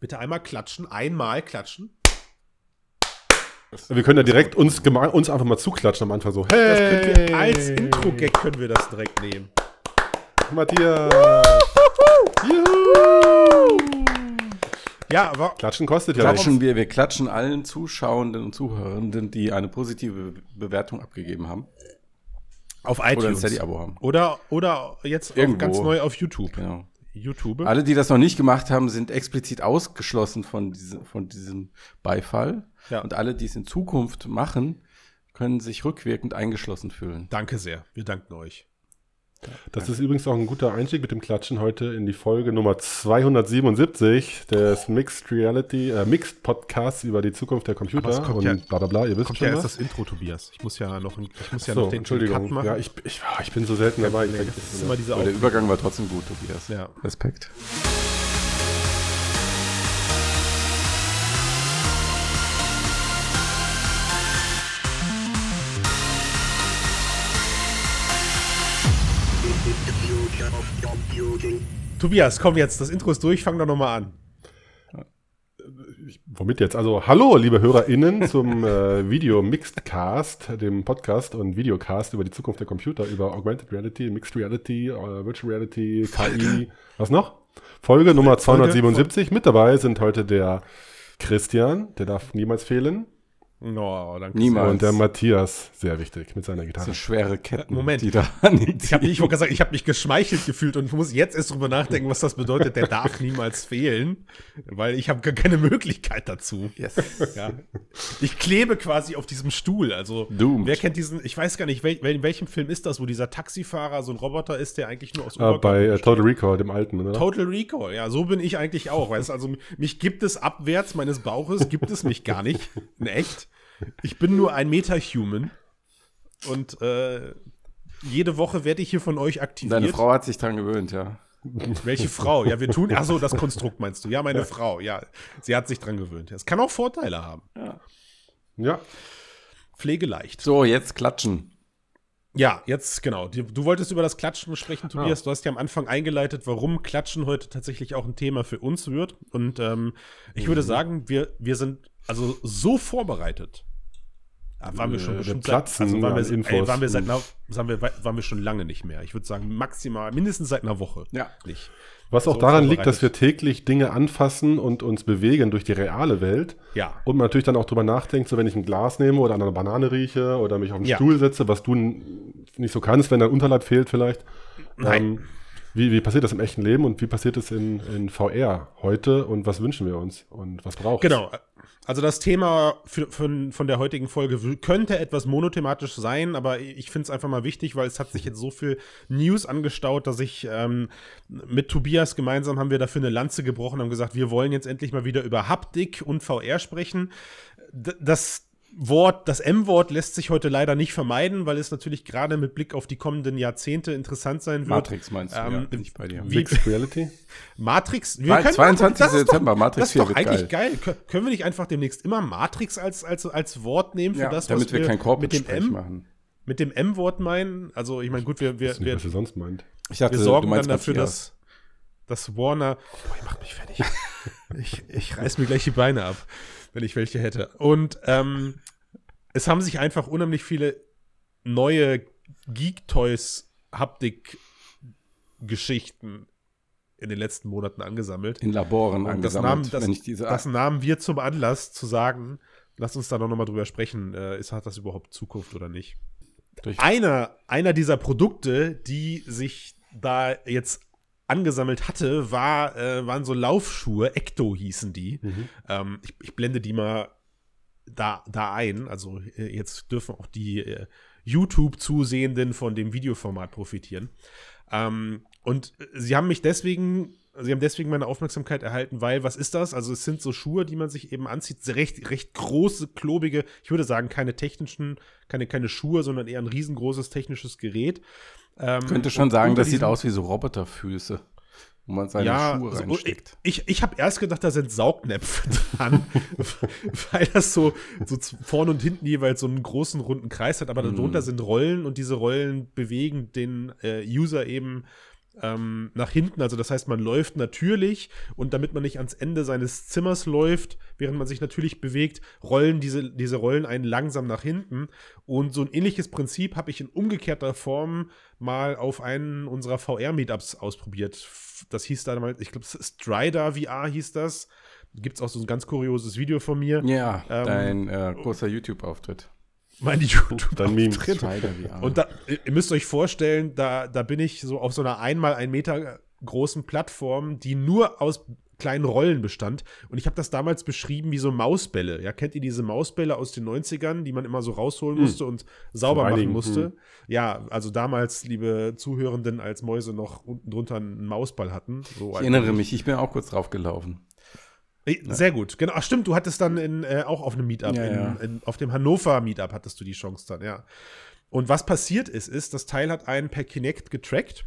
Bitte einmal klatschen, einmal klatschen. Wir können ja direkt uns, uns einfach mal zuklatschen am Anfang so. Hey! Das könnt ihr als Intro-Gag können wir das direkt nehmen. Matthias! Ja, aber Klatschen kostet ja. Klatschen wir, wir klatschen allen Zuschauenden und Zuhörenden, die eine positive Bewertung abgegeben haben. auf Oder ein iTunes. Steady-Abo haben. Oder, oder jetzt ganz neu auf YouTube. Genau. YouTube. Alle, die das noch nicht gemacht haben, sind explizit ausgeschlossen von, diese, von diesem Beifall. Ja. Und alle, die es in Zukunft machen, können sich rückwirkend eingeschlossen fühlen. Danke sehr. Wir danken euch. Das ist übrigens auch ein guter Einstieg mit dem Klatschen heute in die Folge Nummer 277 des Mixed Reality, äh, Mixed Podcasts über die Zukunft der Computer Aber es kommt und ja- bla bla bla. Ihr wisst Kommt schon ja erst das Intro, Tobias. Ich muss ja noch, ein- ich muss ja so, noch den, Entschuldigung. machen. Ja, ich, ich, ich bin so selten dabei. Ich Nee, das ist immer. diese Aber der Übergang war trotzdem gut, Tobias. Ja. Respekt. Tobias, komm jetzt. Das Intro ist durch. Fang doch nochmal an. Womit jetzt? Also, hallo, liebe HörerInnen zum äh, Video Mixed Cast, dem Podcast und Videocast über die Zukunft der Computer, über Augmented Reality, Mixed Reality, äh, Virtual Reality, KI. Was noch? Folge Nummer 277. Mit dabei sind heute der Christian, der darf niemals fehlen, No, danke. Niemals. und der Matthias, sehr wichtig, mit seiner Das Gitarre. sind schwere Ketten, Moment. die da Ich habe ich wollte gerade sagen, ich habe mich geschmeichelt gefühlt und muss jetzt erst drüber nachdenken, was das bedeutet. Der darf niemals fehlen, weil ich habe gar keine Möglichkeit dazu. Yes. Ja. Ich klebe quasi auf diesem Stuhl. Also Doomed. wer kennt diesen? Ich weiß gar nicht, wel, in welchem Film ist das, wo dieser Taxifahrer so ein Roboter ist, der eigentlich nur aus Ah, bei besteht? Total Recall, dem alten, oder? Total Recall, ja, so bin ich eigentlich auch. Weißt, du, also mich gibt es abwärts meines Bauches, gibt es mich gar nicht. In echt. Ich bin nur ein Meta-Human. Und äh, jede Woche werde ich hier von euch aktiviert. Deine Frau hat sich dran gewöhnt, ja. Welche Frau? Ja, wir tun. Ach so, das Konstrukt meinst du? Ja, meine Frau. Ja, sie hat sich dran gewöhnt. Es kann auch Vorteile haben. Ja, Pflegeleicht. So, jetzt klatschen. Ja, jetzt genau. Du, wolltest über das Klatschen sprechen, Tobias. Du hast ja am Anfang eingeleitet, warum Klatschen heute tatsächlich auch ein Thema für uns wird. Und ähm, ich würde sagen, wir, wir sind also so vorbereitet. Ja, waren wir schon Äh, bestimmt platzen also waren wir, ey, waren wir seit einer, sagen wir, waren wir schon lange nicht mehr. Ich würde sagen, maximal, mindestens seit einer Woche. Ja. Nicht. Was auch So daran liegt, dass wir täglich Dinge anfassen und uns bewegen durch die reale Welt. Ja. Und man natürlich dann auch drüber nachdenkt, so wenn ich ein Glas nehme oder an einer Banane rieche oder mich auf einen Ja. Stuhl setze, was du nicht so kannst, wenn dein Unterleib fehlt vielleicht. Nein. Ähm, wie, wie passiert das im echten Leben und wie passiert es in, in VR heute und was wünschen wir uns und was braucht es? Genau. Also das Thema für, von, von der heutigen Folge könnte etwas monothematisch sein, aber ich finde es einfach mal wichtig, weil es hat sich jetzt so viel News angestaut, dass ich ähm, mit Tobias gemeinsam haben wir dafür eine Lanze gebrochen, haben gesagt, wir wollen jetzt endlich mal wieder über Haptik und VR sprechen. D das Wort, das M-Wort lässt sich heute leider nicht vermeiden, weil es natürlich gerade mit Blick auf die kommenden Jahrzehnte interessant sein wird. Matrix meinst du, Ähm, ja, bin ich bei dir. wie- Mixed Reality? Matrix. Nein, 22. das ist doch- September, Matrix das ist 4 doch eigentlich geil. Kö- Können wir nicht einfach demnächst immer Matrix als, als, als Wort nehmen für Ja, das, damit was wir kein mit dem M, machen. mit dem M-Wort meinen? Also ich meine, gut, wir, wir, nicht, wir, was ihr sonst meint. Ich dachte, wir sorgen du dann dafür, dass, dass Warner. Boah, ihr macht mich fertig. ich, ich reiß mir gleich die Beine ab, wenn ich welche hätte. Und ähm, es haben sich einfach unheimlich viele neue Geek-Toys-Haptik-Geschichten in den letzten Monaten angesammelt. in Laboren Und das, angesammelt, nahmen, das, ich diese das nahmen wir zum Anlass zu sagen, lasst uns da doch nochmal drüber sprechen, äh, ist, hat das überhaupt Zukunft oder nicht? durch Einer, einer dieser Produkte, die sich da jetzt angesammelt hatte, war, äh, waren so Laufschuhe, Ecto hießen die. Ähm, ich, ich blende die mal da, da ein. Also äh, jetzt dürfen auch die äh, YouTube-Zusehenden von dem Videoformat profitieren. Ähm, und äh, sie haben mich deswegen, sie haben deswegen meine Aufmerksamkeit erhalten, weil, was ist das? Also es sind so Schuhe, die man sich eben anzieht, recht, recht große, klobige, ich würde sagen, keine technischen, keine, keine Schuhe, sondern eher ein riesengroßes technisches Gerät. Ähm, könnte schon sagen, das sieht aus wie so Roboterfüße, wo man seine ja, Schuhe also, reinsteckt. ich, ich habe erst gedacht, da sind Saugnäpfe dran, weil das so, so vorne und hinten jeweils so einen großen runden Kreis hat, aber Mhm. darunter sind Rollen und diese Rollen bewegen den äh, User eben ähm, nach hinten. Also das heißt, man läuft natürlich und damit man nicht ans Ende seines Zimmers läuft, während man sich natürlich bewegt, rollen diese, diese Rollen einen langsam nach hinten. Und so ein ähnliches Prinzip habe ich in umgekehrter Form mal auf einen unserer VR-Meetups ausprobiert. Das hieß damals, ich glaube, Strider VR hieß das. Gibt es auch so ein ganz kurioses Video von mir. Ja, ähm, dein äh, großer YouTube-Auftritt. Mein YouTube Dein Meme. Und da, ihr müsst euch vorstellen, da, da bin ich so auf so einer einmal ein Meter großen Plattform, die nur aus kleinen Rollen bestand. Und ich habe das damals beschrieben wie so Mausbälle. Ja, kennt ihr diese Mausbälle aus den 90ern, die man immer so rausholen hm. musste und sauber machen einigen, musste? Hm. Ja, also damals, liebe Zuhörenden, als Mäuse noch unten drunter einen Mausball hatten. So ich erinnere mich, ich bin auch kurz drauf gelaufen. Sehr gut. Genau. Ach, stimmt, du hattest dann in, äh, auch auf einem Meetup, ja, in, ja. In, auf dem Hannover Meetup hattest du die Chance dann, ja. Und was passiert ist, ist, das Teil hat einen per Kinect getrackt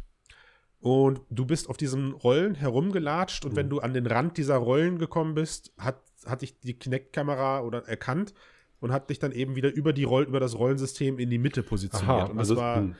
und du bist auf diesen Rollen herumgelatscht und mhm. wenn du an den Rand dieser Rollen gekommen bist, hat, hat dich die Kinect-Kamera oder erkannt und hat dich dann eben wieder über die Roll über das Rollensystem in die Mitte positioniert. Aha, und das also, war mh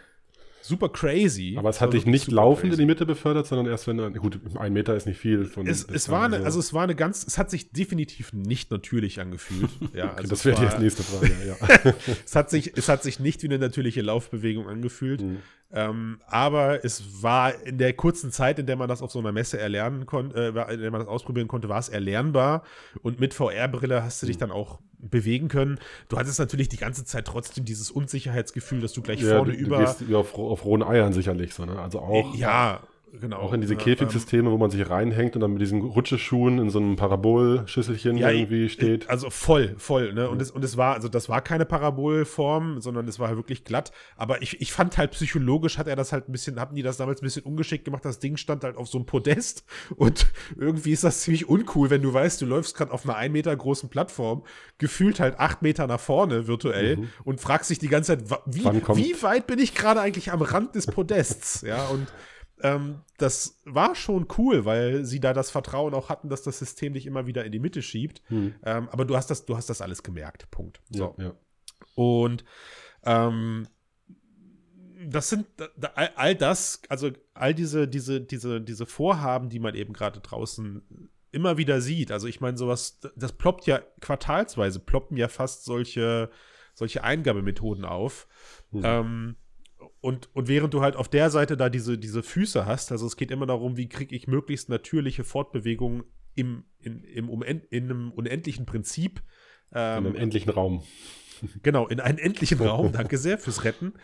super crazy. Aber es hat dich nicht laufend crazy. in die Mitte befördert, sondern erst wenn du, gut, ein Meter ist nicht viel. Von es, es war eine, also es war eine ganz, es hat sich definitiv nicht natürlich angefühlt. Ja, okay, also das wäre die nächste Frage, ja. es, hat sich, es hat sich nicht wie eine natürliche Laufbewegung angefühlt. Mhm. Ähm, aber es war in der kurzen Zeit, in der man das auf so einer Messe erlernen konnte, äh, in der man das ausprobieren konnte, war es erlernbar. Und mit VR-Brille hast du dich mhm. dann auch bewegen können. Du hattest natürlich die ganze Zeit trotzdem dieses Unsicherheitsgefühl, dass du gleich ja, vorne du, über. Du gehst auf, auf rohen Eiern sicherlich, so, ne? Also auch. Ja, Genau. Auch in diese Käfigsysteme, wo man sich reinhängt und dann mit diesen Rutscheschuhen in so einem Parabolschüsselchen ja, irgendwie steht. Also voll, voll. Ne? Und, es, und es war, also das war keine Parabolform, sondern es war halt wirklich glatt. Aber ich, ich fand halt psychologisch hat er das halt ein bisschen, hatten die das damals ein bisschen ungeschickt gemacht. Das Ding stand halt auf so einem Podest und irgendwie ist das ziemlich uncool, wenn du weißt, du läufst gerade auf einer ein Meter großen Plattform, gefühlt halt acht Meter nach vorne virtuell mhm. und fragst dich die ganze Zeit, wie, wie weit bin ich gerade eigentlich am Rand des Podests? ja, und ähm, das war schon cool, weil sie da das Vertrauen auch hatten, dass das System dich immer wieder in die Mitte schiebt. Hm. Ähm, aber du hast das, du hast das alles gemerkt. Punkt. So. Ja, ja. Und ähm, das sind all, all, das, also all diese, diese, diese, diese Vorhaben, die man eben gerade draußen immer wieder sieht. Also ich meine, sowas, das ploppt ja quartalsweise, ploppen ja fast solche, solche Eingabemethoden auf. Hm. Ähm, und, und während du halt auf der Seite da diese, diese Füße hast, also es geht immer darum, wie kriege ich möglichst natürliche Fortbewegung im, in, im in einem unendlichen Prinzip. Ähm, in einem endlichen Raum. Genau, in einen endlichen Raum, danke sehr fürs Retten.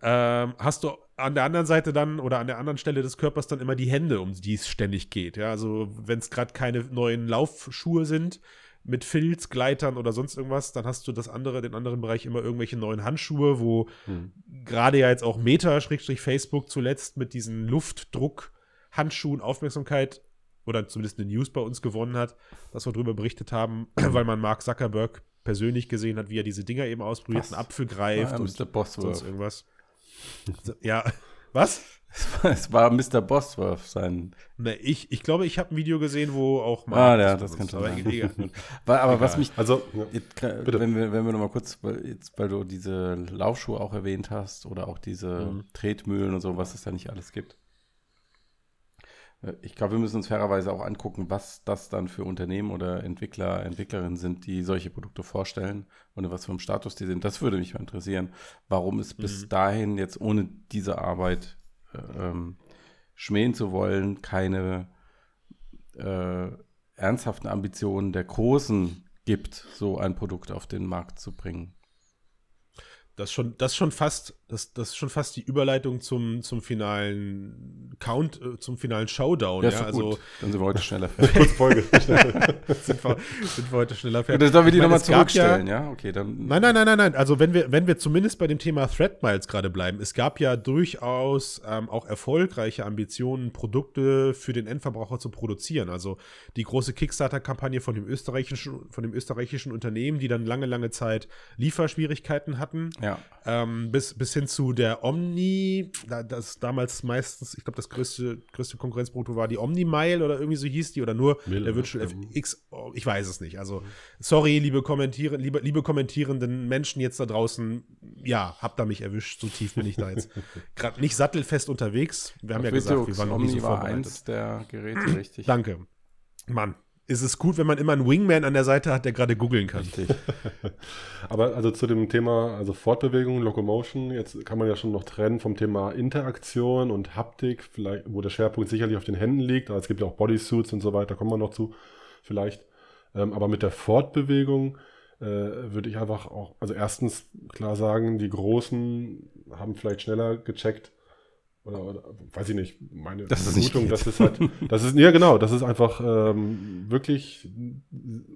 Ähm, hast du an der anderen Seite dann oder an der anderen Stelle des Körpers dann immer die Hände, um die es ständig geht. Ja, also wenn es gerade keine neuen Laufschuhe sind, mit Filz, Gleitern oder sonst irgendwas, dann hast du das andere, den anderen Bereich immer irgendwelche neuen Handschuhe, wo hm. gerade ja jetzt auch Meta, Schrägstrich Facebook zuletzt mit diesen Luftdruck-Handschuhen Aufmerksamkeit oder zumindest eine News bei uns gewonnen hat, dass wir darüber berichtet haben, weil man Mark Zuckerberg persönlich gesehen hat, wie er diese Dinger eben ausprobiert, einen Apfel greift ja, und sonst irgendwas. ja, was? Es war, es war Mr. Bosworth sein. Ne, ich, ich glaube, ich habe ein Video gesehen, wo auch mal. Ah, ja, das kann schon sein. aber, aber was mich. Also, jetzt, wenn wir, wenn wir nochmal kurz, weil, jetzt, weil du diese Laufschuhe auch erwähnt hast oder auch diese mhm. Tretmühlen und so, was es da nicht alles gibt. Äh, ich glaube, wir müssen uns fairerweise auch angucken, was das dann für Unternehmen oder Entwickler, Entwicklerinnen sind, die solche Produkte vorstellen und in was für einem Status die sind. Das würde mich mal interessieren, warum es mhm. bis dahin jetzt ohne diese Arbeit ähm, schmähen zu wollen, keine äh, ernsthaften Ambitionen der Großen gibt, so ein Produkt auf den Markt zu bringen. Das schon, das schon fast, das, das ist schon fast die Überleitung zum, zum finalen Count, äh, zum finalen Showdown. Ja, ja? also gut. dann sind wir heute schneller fertig. Folge. sind, wir, sind wir heute schneller fertig. Das sollen wir die nochmal zurückstellen, ja, ja? Okay, dann. Nein, nein, nein, nein, nein. Also wenn wir, wenn wir zumindest bei dem Thema Thread Miles gerade bleiben, es gab ja durchaus ähm, auch erfolgreiche Ambitionen, Produkte für den Endverbraucher zu produzieren. Also die große Kickstarter-Kampagne von dem österreichischen, von dem österreichischen Unternehmen, die dann lange, lange Zeit Lieferschwierigkeiten hatten. Ja. Ähm, bis, bis hin zu der Omni, das damals meistens, ich glaube, das größte, größte Konkurrenzprodukt war die Omni-Mile oder irgendwie so hieß die oder nur Mille, der Virtual FX, oh, ich weiß es nicht. Also, sorry, liebe, kommentieren, liebe, liebe kommentierenden Menschen jetzt da draußen, ja, habt da mich erwischt. So tief bin ich da jetzt gerade nicht sattelfest unterwegs. Wir haben ja gesagt, wir waren noch nicht so vorbereitet. eins der Geräte, richtig. Danke. Mann, ist es gut, wenn man immer einen Wingman an der Seite hat, der gerade googeln kann. Aber also zu dem Thema, also Fortbewegung, Locomotion, jetzt kann man ja schon noch trennen vom Thema Interaktion und Haptik, vielleicht, wo der Schwerpunkt sicherlich auf den Händen liegt. Also es gibt ja auch Bodysuits und so weiter, kommen wir noch zu, vielleicht. Ähm, aber mit der Fortbewegung äh, würde ich einfach auch, also erstens klar sagen, die Großen haben vielleicht schneller gecheckt, oder, oder, weiß ich nicht, meine das Vermutung, das ist halt, das ist, ja genau, das ist einfach ähm, wirklich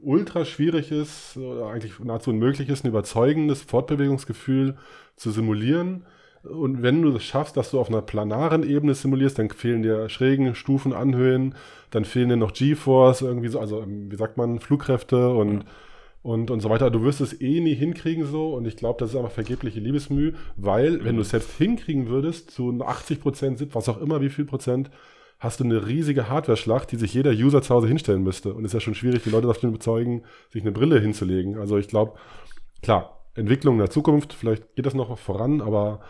ultra schwierig ist, oder eigentlich nahezu unmöglich ist, ein überzeugendes Fortbewegungsgefühl zu simulieren. Und wenn du das schaffst, dass du auf einer planaren Ebene simulierst, dann fehlen dir Schrägen, Stufen, Anhöhen, dann fehlen dir noch G-Force, irgendwie so, also ähm, wie sagt man, Flugkräfte und ja und, und so weiter. Du wirst es eh nie hinkriegen so und ich glaube, das ist einfach vergebliche Liebesmüh, weil wenn du es selbst hinkriegen würdest, zu 80 Prozent, was auch immer, wie viel Prozent, hast du eine riesige Hardware-Schlacht, die sich jeder User zu Hause hinstellen müsste. Und es ist ja schon schwierig, die Leute davon zu überzeugen, sich eine Brille hinzulegen. Also ich glaube, klar, Entwicklung in der Zukunft, vielleicht geht das noch voran, aber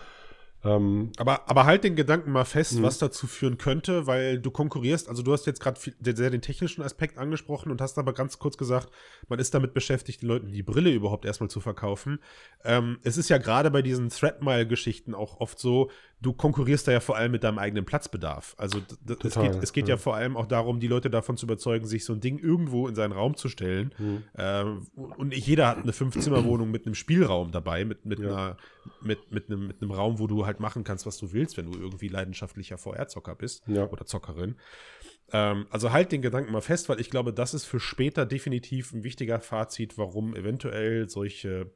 ähm, aber, aber halt den Gedanken mal fest, mhm. was dazu führen könnte, weil du konkurrierst, also du hast jetzt gerade sehr den technischen Aspekt angesprochen und hast aber ganz kurz gesagt, man ist damit beschäftigt, den Leuten die Brille überhaupt erstmal zu verkaufen. Ähm, es ist ja gerade bei diesen Threadmile-Geschichten auch oft so, du konkurrierst da ja vor allem mit deinem eigenen Platzbedarf. Also Total, es geht, es geht ja. ja. vor allem auch darum, die Leute davon zu überzeugen, sich so ein Ding irgendwo in seinen Raum zu stellen. Mhm. Ähm, und nicht jeder hat eine Fünf-Zimmer-Wohnung mit einem Spielraum dabei, mit, mit, ja. einer, mit, mit, einem, mit einem Raum, wo du halt machen kannst, was du willst, wenn du irgendwie leidenschaftlicher VR-Zocker bist ja. oder Zockerin. Ähm, also halt den Gedanken mal fest, weil ich glaube, das ist für später definitiv ein wichtiger Fazit, warum eventuell solche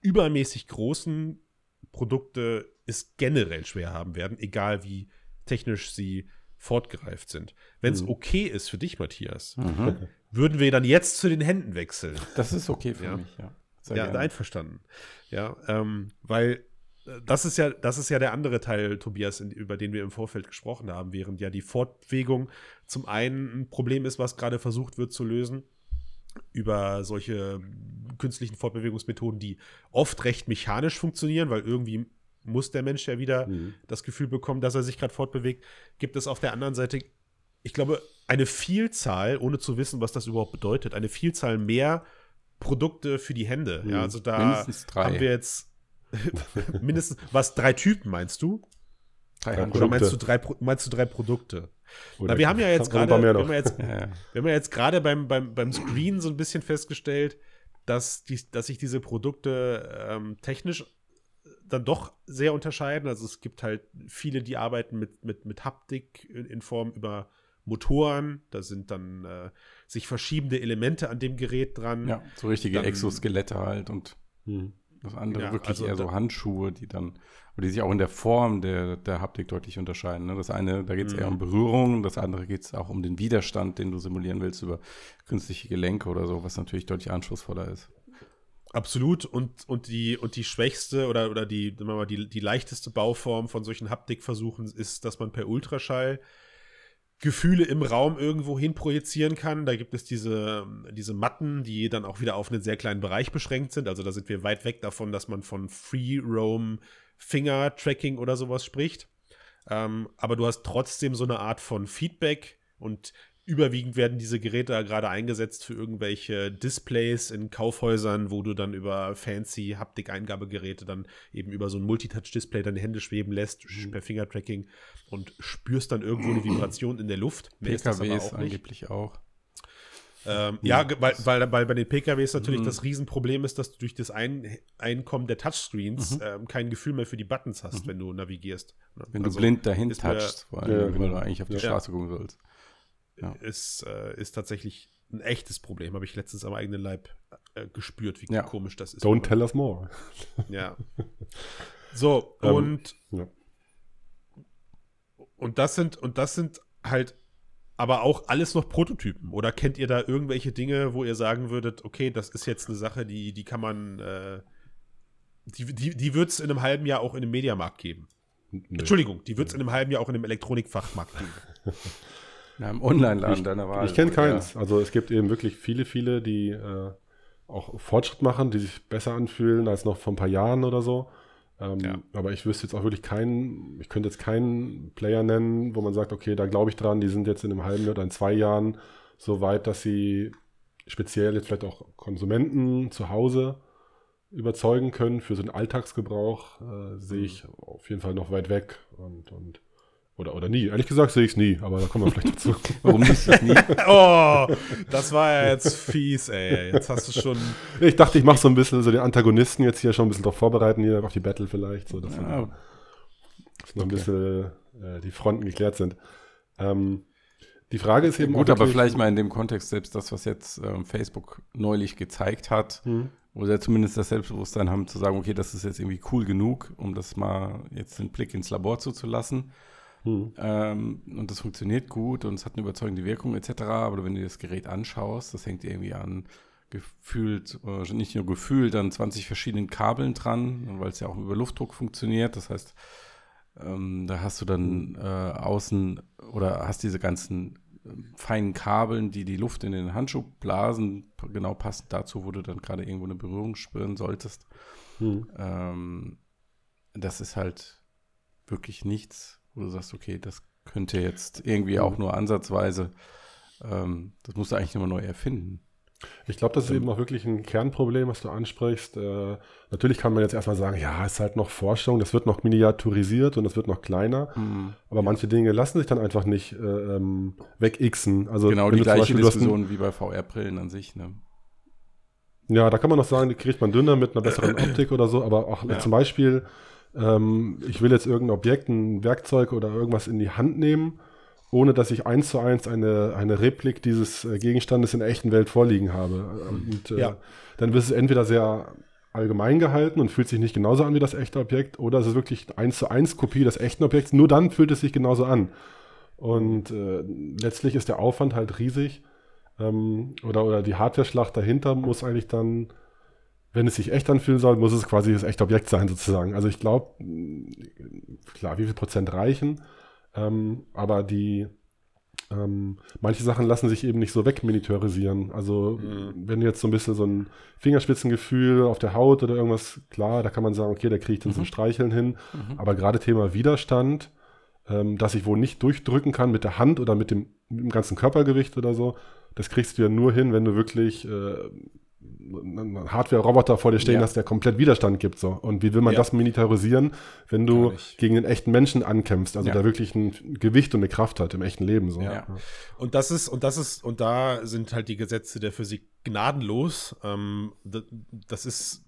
übermäßig großen Produkte es generell schwer haben werden, egal wie technisch sie fortgereift sind. Wenn es mhm. okay ist für dich, Matthias, mhm. würden wir dann jetzt zu den Händen wechseln. Das ist okay für ja. mich, ja. Sehr ja, gerne. einverstanden. Ja, ähm, weil das ist ja, das ist ja der andere Teil, Tobias, in, über den wir im Vorfeld gesprochen haben, während ja die Fortbewegung zum einen ein Problem ist, was gerade versucht wird zu lösen über solche künstlichen Fortbewegungsmethoden, die oft recht mechanisch funktionieren, weil irgendwie muss der Mensch ja wieder mhm. das Gefühl bekommen, dass er sich gerade fortbewegt, gibt es auf der anderen Seite, ich glaube, eine Vielzahl, ohne zu wissen, was das überhaupt bedeutet, eine Vielzahl mehr Produkte für die Hände. Mhm. Ja, also da haben wir jetzt mindestens, was, drei Typen meinst du? Drei Oder meinst du drei, meinst du drei Produkte? Na, wir haben ja jetzt gerade, wir, haben jetzt, wir haben ja jetzt gerade beim, beim, beim Screen so ein bisschen festgestellt, dass, die, dass sich diese Produkte ähm, technisch dann doch sehr unterscheiden. Also es gibt halt viele, die arbeiten mit, mit, mit Haptik in, in Form über Motoren. Da sind dann äh, sich verschiebende Elemente an dem Gerät dran. Ja, so richtige dann, Exoskelette halt und hm. Das andere ja, wirklich also eher so Handschuhe, die dann die sich auch in der Form der, der Haptik deutlich unterscheiden. Ne? Das eine, da geht es mhm. eher um mhm. Berührung, das andere geht es auch um den Widerstand, den du simulieren willst über künstliche Gelenke oder so, was natürlich deutlich anspruchsvoller ist. Absolut. Und, und, die, und die schwächste oder, oder die, mal, die, die leichteste Bauform von solchen Haptikversuchen ist, dass man per Ultraschall Gefühle im Raum irgendwo hin projizieren kann. Da gibt es diese, diese Matten, die dann auch wieder auf einen sehr kleinen Bereich beschränkt sind. Also da sind wir weit weg davon, dass man von Free Roam Finger-Tracking oder sowas spricht. Ähm, aber du hast trotzdem so eine Art von Feedback und überwiegend werden diese Geräte gerade eingesetzt für irgendwelche Displays in Kaufhäusern, wo du dann über fancy Haptik-Eingabegeräte dann eben über so ein Multitouch-Display deine Hände schweben lässt mhm. per Fingertracking und spürst dann irgendwo eine Vibration in der Luft. PKWs angeblich auch. Ähm, ja, weil, weil, weil bei den PKWs natürlich mhm. das Riesenproblem ist, dass du durch das Ein Einkommen der Touchscreens mhm. ähm, kein Gefühl mehr für die Buttons hast, mhm. wenn du navigierst. Ne? Wenn also, du blind dahin touchst, vor allem, ja, wenn genau. du eigentlich auf die ja. Straße gucken sollst. Ja. Ist, äh, ist tatsächlich ein echtes Problem. Habe ich letztens am eigenen Leib äh, gespürt, wie ja. komisch das ist. Don't tell us more. Ja. So, ähm, und, ja. und das sind, und das sind halt aber auch alles noch Prototypen. Oder kennt ihr da irgendwelche Dinge, wo ihr sagen würdet, okay, das ist jetzt eine Sache, die, die kann man, äh, die, die, die wird es in einem halben Jahr auch in einem Mediamarkt geben? Nee. Entschuldigung, die wird es in einem halben Jahr auch in einem Elektronikfachmarkt geben. Ja, im Online-Laden deiner Wahl. Ich kenne keins. Ja. Also es gibt eben wirklich viele, viele, die äh, auch Fortschritt machen, die sich besser anfühlen als noch vor ein paar Jahren oder so. Ähm, ja. Aber ich wüsste jetzt auch wirklich keinen, ich könnte jetzt keinen Player nennen, wo man sagt, okay, da glaube ich dran, die sind jetzt in einem halben oder in zwei Jahren so weit, dass sie speziell jetzt vielleicht auch Konsumenten zu Hause überzeugen können für so einen Alltagsgebrauch, äh, sehe ich auf jeden Fall noch weit weg. Und, und oder, oder nie. Ehrlich gesagt sehe ich es nie, aber da kommen wir vielleicht dazu. Warum nicht das nie? oh, das war ja jetzt fies, ey. Jetzt hast du schon. Ich dachte, ich mache so ein bisschen so den Antagonisten jetzt hier schon ein bisschen darauf vorbereiten, hier auf die Battle vielleicht, so dass, ja. dass noch ein bisschen äh, die Fronten geklärt sind. Ähm, die Frage ist eben. Gut, aber vielleicht mal in dem Kontext selbst das, was jetzt ähm, Facebook neulich gezeigt hat, hm. wo sie ja zumindest das Selbstbewusstsein haben, zu sagen, okay, das ist jetzt irgendwie cool genug, um das mal jetzt den Blick ins Labor zuzulassen. Hm. Ähm, und das funktioniert gut und es hat eine überzeugende Wirkung etc. Aber wenn du dir das Gerät anschaust, das hängt irgendwie an gefühlt, äh, nicht nur gefühlt, an 20 verschiedenen Kabeln dran, weil es ja auch über Luftdruck funktioniert. Das heißt, ähm, da hast du dann äh, außen oder hast diese ganzen äh, feinen Kabeln, die die Luft in den Handschuh blasen, genau passend dazu, wo du dann gerade irgendwo eine Berührung spüren solltest. Hm. Ähm, das ist halt wirklich nichts, wo du sagst, okay, das könnte jetzt irgendwie auch nur ansatzweise, ähm, das musst du eigentlich immer neu erfinden. Ich glaube, das ist eben auch wirklich ein Kernproblem, was du ansprichst. Äh, natürlich kann man jetzt erstmal sagen, ja, es ist halt noch Forschung, das wird noch miniaturisiert und es wird noch kleiner. Mhm. Aber manche Dinge lassen sich dann einfach nicht äh, ähm, wegixen. Also, genau die gleiche Beispiel, Diskussion wie bei VR-Brillen an sich. Ne? Ja, da kann man noch sagen, die kriegt man dünner mit einer besseren Optik oder so. Aber auch ja. zum Beispiel ähm, ich will jetzt irgendein Objekt, ein Werkzeug oder irgendwas in die Hand nehmen, ohne dass ich eins zu eins eine, eine Replik dieses äh, Gegenstandes in der echten Welt vorliegen habe. Und äh, ja. dann wird es entweder sehr allgemein gehalten und fühlt sich nicht genauso an wie das echte Objekt, oder es ist wirklich eins zu eins Kopie des echten Objekts, nur dann fühlt es sich genauso an. Und äh, letztlich ist der Aufwand halt riesig. Ähm, oder, oder die Hardware-Schlacht dahinter muss eigentlich dann wenn es sich echt anfühlen soll, muss es quasi das echte Objekt sein, sozusagen. Also ich glaube, klar, wie viel Prozent reichen, ähm, aber die ähm, manche Sachen lassen sich eben nicht so wegminiaturisieren. Also mhm. wenn jetzt so ein bisschen so ein Fingerspitzengefühl auf der Haut oder irgendwas, klar, da kann man sagen, okay, da kriege ich dann mhm. zum Streicheln hin. Mhm. Aber gerade Thema Widerstand, ähm, dass ich wohl nicht durchdrücken kann mit der Hand oder mit dem, mit dem ganzen Körpergewicht oder so, das kriegst du ja nur hin, wenn du wirklich äh, einen Hardware-Roboter vor dir stehen ja. hast, der komplett Widerstand gibt. So. Und wie will man ja. das miniaturisieren, wenn du gegen einen echten Menschen ankämpfst, also ja. der wirklich ein Gewicht und eine Kraft hat im echten Leben. So. Ja. Und das ist, und das ist, und da sind halt die Gesetze der Physik gnadenlos. Ähm, das ist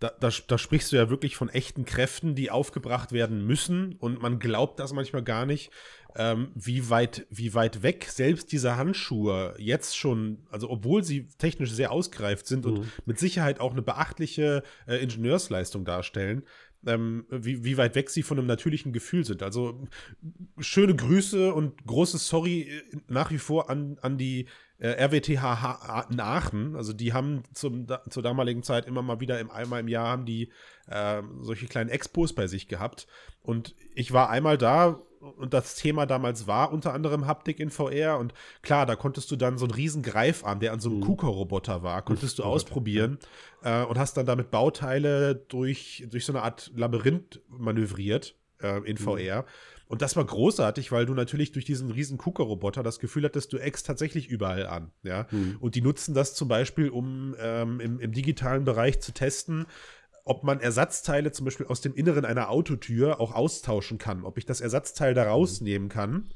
da, da, da, sprichst du ja wirklich von echten Kräften, die aufgebracht werden müssen und man glaubt das manchmal gar nicht, ähm, wie, weit, wie weit weg selbst diese Handschuhe jetzt schon, also obwohl sie technisch sehr ausgereift sind mhm. und mit Sicherheit auch eine beachtliche äh, Ingenieursleistung darstellen, ähm, wie, wie weit weg sie von einem natürlichen Gefühl sind. Also schöne Grüße und großes Sorry äh, nach wie vor an, an die äh, RWTH in Aachen. Also die haben zum, da, zur damaligen Zeit immer mal wieder im, einmal im Jahr haben die äh, solche kleinen Expos bei sich gehabt. Und ich war einmal da und das Thema damals war unter anderem Haptik in VR und klar, da konntest du dann so einen riesen Greifarm, der an so einem mhm. KUKA-Roboter war, konntest du ausprobieren äh, und hast dann damit Bauteile durch, durch so eine Art Labyrinth manövriert äh, in VR. Mhm. Und das war großartig, weil du natürlich durch diesen riesen KUKA-Roboter das Gefühl hattest, du eckst tatsächlich überall an. Ja? Mhm. Und die nutzen das zum Beispiel, um ähm, im, im digitalen Bereich zu testen, ob man Ersatzteile zum Beispiel aus dem Inneren einer Autotür auch austauschen kann, ob ich das Ersatzteil da rausnehmen kann,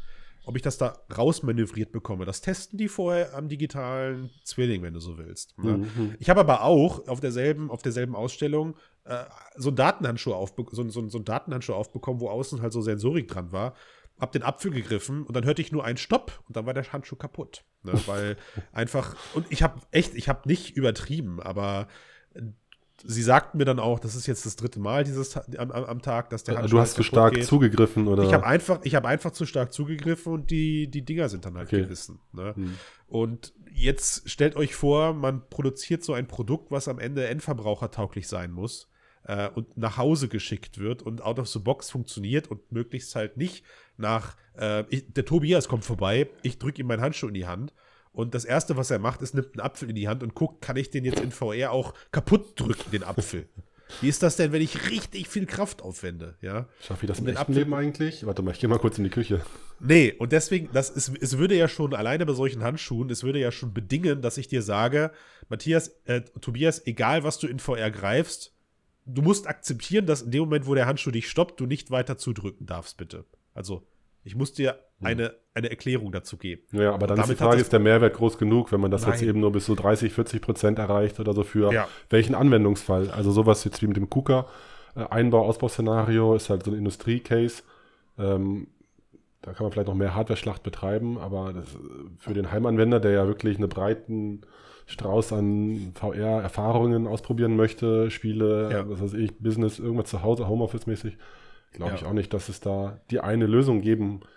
ob ich das da rausmanövriert bekomme. Das testen die vorher am digitalen Zwilling, wenn du so willst. Ne? Mhm. Ich habe aber auch auf derselben, auf derselben Ausstellung äh, so einen Datenhandschuh, aufbe so, so, so einen Datenhandschuh aufbekommen, wo außen halt so Sensorik dran war hab den Apfel gegriffen und dann hörte ich nur einen Stopp und dann war der Handschuh kaputt. Ne? Weil einfach, und ich habe echt, ich habe nicht übertrieben, aber sie sagten mir dann auch, das ist jetzt das dritte Mal dieses am, am Tag, dass der Handschuh Du hast zu stark geht. zugegriffen, oder? Ich habe einfach, ich einfach zu stark zugegriffen und die, die Dinger sind dann halt okay. gerissen. Ne? Hm. Und jetzt stellt euch vor, man produziert so ein Produkt, was am Ende endverbrauchertauglich sein muss äh, und nach Hause geschickt wird und out of the box funktioniert und möglichst halt nicht nach, äh, ich, der Tobias kommt vorbei, ich drücke ihm meinen Handschuh in die Hand und das Erste, was er macht, ist, nimmt einen Apfel in die Hand und guckt, kann ich den jetzt in VR auch kaputt drücken, den Apfel. Wie ist das denn, wenn ich richtig viel Kraft aufwende? Ja? Schaffe ich das im echten Leben eigentlich? Warte mal, ich gehe mal kurz in die Küche. Nee, und deswegen, das ist, es würde ja schon, alleine bei solchen Handschuhen, es würde ja schon bedingen, dass ich dir sage, Matthias, äh, Tobias, egal was du in VR greifst, du musst akzeptieren, dass in dem Moment, wo der Handschuh dich stoppt, du nicht weiter zudrücken darfst, bitte. Also, ich muss dir eine, eine Erklärung dazu geben. Ja, aber dann ist die Frage, ist der Mehrwert groß genug, wenn man das Nein. jetzt eben nur bis so 30, 40 Prozent erreicht oder so für ja. welchen Anwendungsfall? Also sowas jetzt wie mit dem KUKA, äh, Einbau-Ausbauszenario ist halt so ein Industrie-Case. Ähm, da kann man vielleicht noch mehr Hardware-Schlacht betreiben, aber das, für den Heimanwender, der ja wirklich einen breiten Strauß an VR-Erfahrungen ausprobieren möchte, Spiele, ja. was weiß ich, Business, irgendwas zu Hause, Homeoffice-mäßig, glaube ja. ich auch nicht, dass es da die eine Lösung geben kann.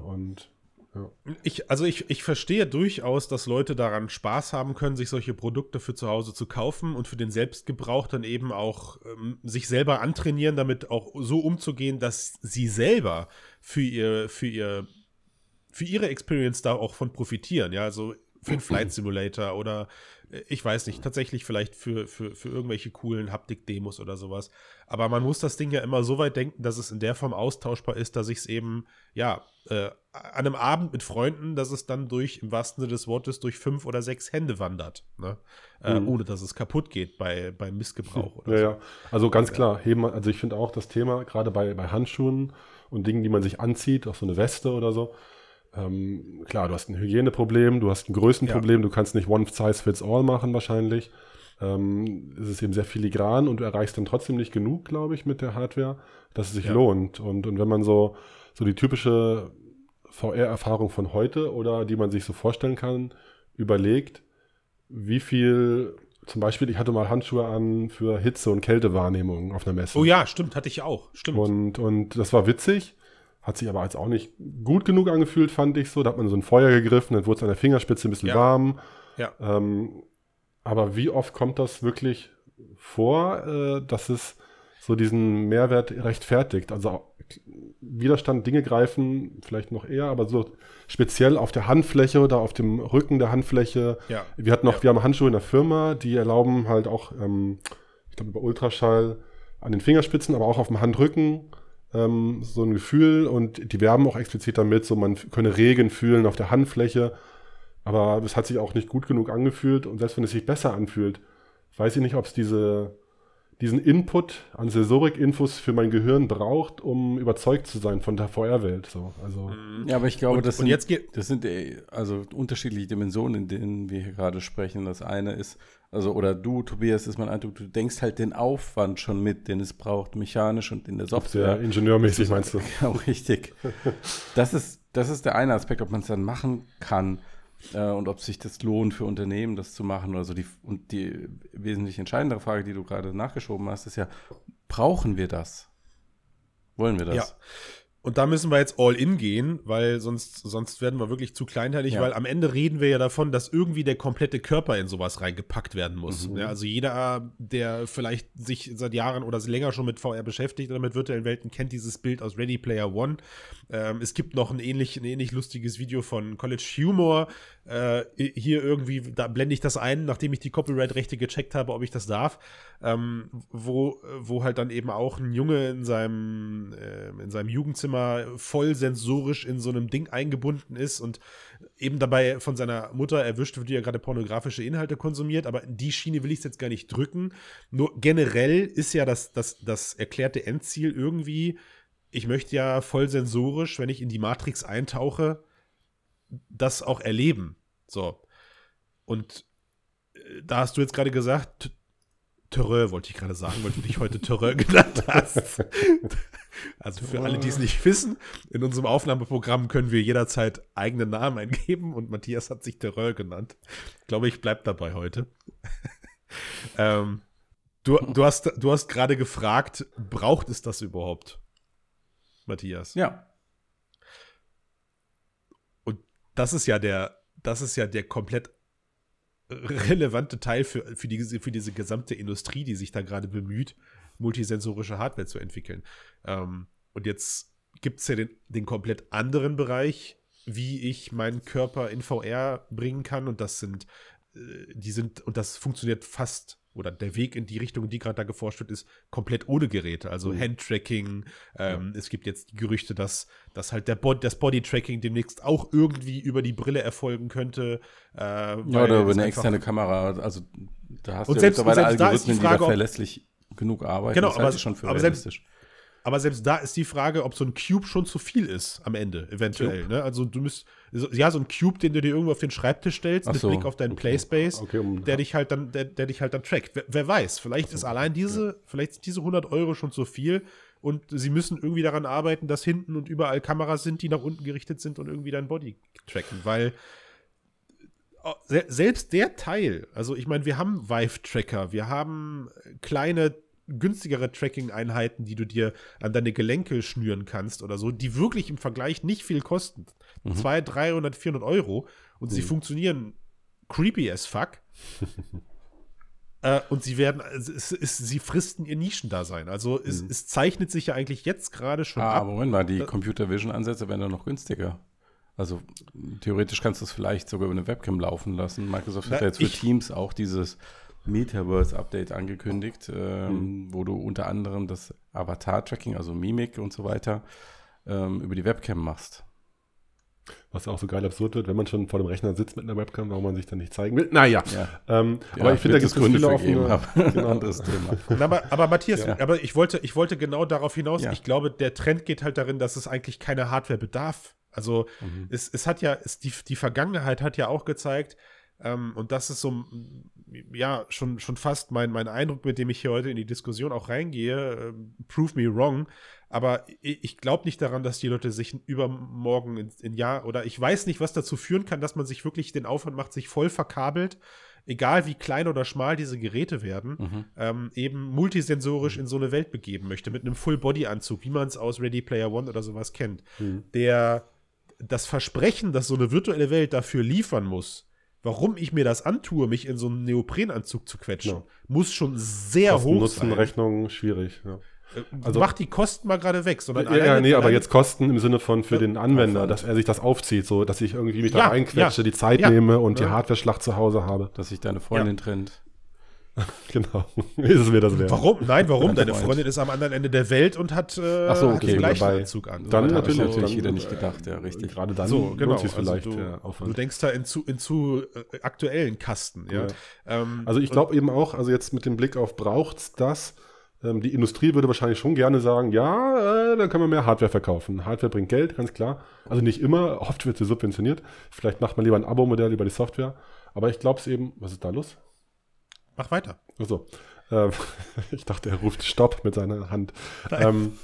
Und ja. Ich, also ich, ich verstehe durchaus, dass Leute daran Spaß haben können, sich solche Produkte für zu Hause zu kaufen und für den Selbstgebrauch dann eben auch ähm, sich selber antrainieren, damit auch so umzugehen, dass sie selber für ihr, für ihr, für ihre Experience da auch von profitieren. Ja, also für einen Flight Simulator oder äh, ich weiß nicht, tatsächlich vielleicht für, für, für irgendwelche coolen Haptik-Demos oder sowas. Aber man muss das Ding ja immer so weit denken, dass es in der Form austauschbar ist, dass ich es eben, ja, äh, an einem Abend mit Freunden, dass es dann durch, im wahrsten Sinne des Wortes, durch fünf oder sechs Hände wandert. Ne? Äh, mhm. Ohne dass es kaputt geht bei, beim Missgebrauch. Oder ja, so. ja. Also ganz klar, heben, also ich finde auch das Thema, gerade bei, bei Handschuhen und Dingen, die man sich anzieht, auch so eine Weste oder so, ähm, klar, du hast ein Hygieneproblem, du hast ein Größenproblem, ja. du kannst nicht One Size Fits All machen wahrscheinlich. Ähm, es ist eben sehr filigran und du erreichst dann trotzdem nicht genug, glaube ich, mit der Hardware, dass es sich ja. lohnt. Und, und wenn man so, so die typische VR-Erfahrung von heute oder die man sich so vorstellen kann, überlegt, wie viel, zum Beispiel, ich hatte mal Handschuhe an für Hitze- und Kältewahrnehmung auf einer Messe. Oh ja, stimmt, hatte ich auch, stimmt. Und, und das war witzig. Hat sich aber jetzt auch nicht gut genug angefühlt, fand ich so. Da hat man so ein Feuer gegriffen, dann wurde es an der Fingerspitze ein bisschen ja. warm. Ja. Ähm, aber wie oft kommt das wirklich vor, äh, dass es so diesen Mehrwert rechtfertigt? Also Widerstand, Dinge greifen, vielleicht noch eher, aber so speziell auf der Handfläche oder auf dem Rücken der Handfläche. Ja. Wir hatten noch, ja. wir haben Handschuhe in der Firma, die erlauben halt auch, ähm, ich glaube über Ultraschall an den Fingerspitzen, aber auch auf dem Handrücken ähm, so ein Gefühl und die werben auch explizit damit, so man könne Regen fühlen auf der Handfläche. Aber es hat sich auch nicht gut genug angefühlt und selbst wenn es sich besser anfühlt, weiß ich nicht, ob es diese, diesen Input an Sensorik-Infos für mein Gehirn braucht, um überzeugt zu sein von der VR-Welt. So, also. Ja, aber ich glaube, und, das, sind, jetzt das sind äh, also unterschiedliche Dimensionen, in denen wir hier gerade sprechen. Das eine ist, also, oder du, Tobias, ist mein Eindruck, du denkst halt den Aufwand schon mit, den es braucht, mechanisch und in der Software. Sehr ingenieurmäßig meinst du? Genau, richtig. Das ist, das ist der eine Aspekt, ob man es dann machen kann äh, und ob sich das lohnt für Unternehmen, das zu machen. Also die, und die wesentlich entscheidendere Frage, die du gerade nachgeschoben hast, ist ja, brauchen wir das? Wollen wir das? Ja. Und da müssen wir jetzt all in gehen, weil sonst, sonst werden wir wirklich zu kleinteilig, ja. weil am Ende reden wir ja davon, dass irgendwie der komplette Körper in sowas reingepackt werden muss. Mhm. Ja, also jeder, der vielleicht sich seit Jahren oder länger schon mit VR beschäftigt oder mit virtuellen Welten, kennt dieses Bild aus Ready Player One. Ähm, es gibt noch ein ähnlich, ein ähnlich lustiges Video von College Humor. Äh, hier irgendwie, da blende ich das ein, nachdem ich die Copyright-Rechte gecheckt habe, ob ich das darf. Ähm, wo, wo halt dann eben auch ein Junge in seinem, äh, in seinem Jugendzimmer Zimmer voll sensorisch in so einem Ding eingebunden ist und eben dabei von seiner Mutter erwischt wird, die ja gerade pornografische Inhalte konsumiert. Aber in die Schiene will ich es jetzt gar nicht drücken. Nur generell ist ja das, das, das erklärte Endziel irgendwie, ich möchte ja voll sensorisch, wenn ich in die Matrix eintauche, das auch erleben. So. Und äh, da hast du jetzt gerade gesagt, Terreur wollte ich gerade sagen, weil du dich heute Terreur genannt hast. Also für alle, die es nicht wissen, in unserem Aufnahmeprogramm können wir jederzeit eigene Namen eingeben und Matthias hat sich Terreur genannt. Ich glaube, ich bleibe dabei heute. ähm, du, du hast, du hast gerade gefragt, braucht es das überhaupt, Matthias? Ja. Und das ist ja der, das ist ja der komplett relevante Teil für, für, die, für diese gesamte Industrie, die sich da gerade bemüht, multisensorische Hardware zu entwickeln. Ähm, und jetzt gibt es ja den, den komplett anderen Bereich wie ich meinen Körper in VR bringen kann. Und das sind, äh, die sind, und das funktioniert fast oder der Weg in die Richtung, die gerade da geforscht wird, ist komplett ohne Geräte. Also mhm. Handtracking. Ähm, ja. Es gibt jetzt Gerüchte, dass, dass halt der Bod das Bodytracking demnächst auch irgendwie über die Brille erfolgen könnte. Äh, ja, oder über eine externe Kamera. Also da hast und du selbst, ja mittlerweile Algorithmen, die, Frage, verlässlich genug arbeiten. Genau, das aber, schon für aber realistisch. Selbst, aber selbst da ist die Frage, ob so ein Cube schon zu viel ist am Ende, eventuell. Ne? Also du müsst, ja, so ein Cube, den du dir irgendwo auf den Schreibtisch stellst, Ach mit so, Blick auf deinen okay. Playspace, okay, um, der dich halt dann, der, der dich halt dann trackt. Wer, wer weiß, vielleicht so, ist allein diese, ja. vielleicht sind diese 100 Euro schon zu viel und sie müssen irgendwie daran arbeiten, dass hinten und überall Kameras sind, die nach unten gerichtet sind und irgendwie dein Body tracken, weil oh, selbst der Teil, also ich meine, wir haben Vive-Tracker, wir haben kleine günstigere Tracking-Einheiten, die du dir an deine Gelenke schnüren kannst oder so, die wirklich im Vergleich nicht viel kosten. Mhm. 200, 300, 400 Euro und mhm. sie funktionieren creepy as fuck. äh, und sie werden, es, es, sie fristen ihr Nischendasein. Also es, mhm. es zeichnet sich ja eigentlich jetzt gerade schon ah, ab. Moment mal, die Computer Vision Ansätze werden dann noch günstiger. Also theoretisch kannst du es vielleicht sogar über eine Webcam laufen lassen. Microsoft hat ja jetzt für Teams auch dieses Metaverse-Update angekündigt, ähm, mhm. wo du unter anderem das Avatar-Tracking, also Mimik und so weiter, ähm, über die Webcam machst. Was auch so geil absurd wird, wenn man schon vor dem Rechner sitzt mit einer Webcam, warum man sich dann nicht zeigen will. Naja, ja. Ähm, ja, aber ich finde, da gibt es viele offene, genau. anderes Thema. aber, aber Matthias, ja. aber ich wollte, ich wollte genau darauf hinaus, ich glaube, der Trend geht halt darin, dass es eigentlich keine Hardware bedarf. Also mhm. es, es hat ja, es, die, die Vergangenheit hat ja auch gezeigt, ähm, und das ist so, ja, schon, schon fast mein, mein Eindruck, mit dem ich hier heute in die Diskussion auch reingehe. Äh, prove me wrong. Aber ich, ich glaube nicht daran, dass die Leute sich übermorgen in, in Jahr oder ich weiß nicht, was dazu führen kann, dass man sich wirklich den Aufwand macht, sich voll verkabelt, egal wie klein oder schmal diese Geräte werden, mhm. ähm, eben multisensorisch in so eine Welt begeben möchte, mit einem Full-Body-Anzug, wie man es aus Ready Player One oder sowas kennt. Mhm. Der das Versprechen, dass so eine virtuelle Welt dafür liefern muss, warum ich mir das antue, mich in so einen Neoprenanzug zu quetschen, ja. muss schon sehr Kosten, hoch Nutzen, sein. Rechnung schwierig. Ja. Äh, also, Mach die Kosten mal gerade weg. Sondern ja, ja nee, aber jetzt Kosten im Sinne von für ja, den Anwender, dass er sich das aufzieht, so dass ich irgendwie mich ja, da reinquetsche, die Zeit nehme und die Hardware-Schlacht zu Hause habe. Dass sich deine Freundin trennt. genau. ist es mir das wert. Warum? Nein, warum? Deine Freundin ist am anderen Ende der Welt und hat, äh, Ach so, okay, den gleichen Anzug an. Dann natürlich, natürlich wieder nicht gedacht, ja, richtig. Gerade dann so, genau. Also vielleicht also du, du, denkst da in zu, in zu äh, aktuellen Kasten, ja. ja. Ähm, also ich glaube eben auch, also jetzt mit dem Blick auf braucht's das, ähm, die Industrie würde wahrscheinlich schon gerne sagen, ja, äh, dann können wir mehr Hardware verkaufen. Hardware bringt Geld, ganz klar. Also nicht immer, oft wird sie subventioniert. Vielleicht macht man lieber ein Abo-Modell über die Software. Aber ich glaube es eben, was ist da los? Mach weiter. Achso. Ähm, ich dachte, er ruft Stopp mit seiner Hand. Ähm,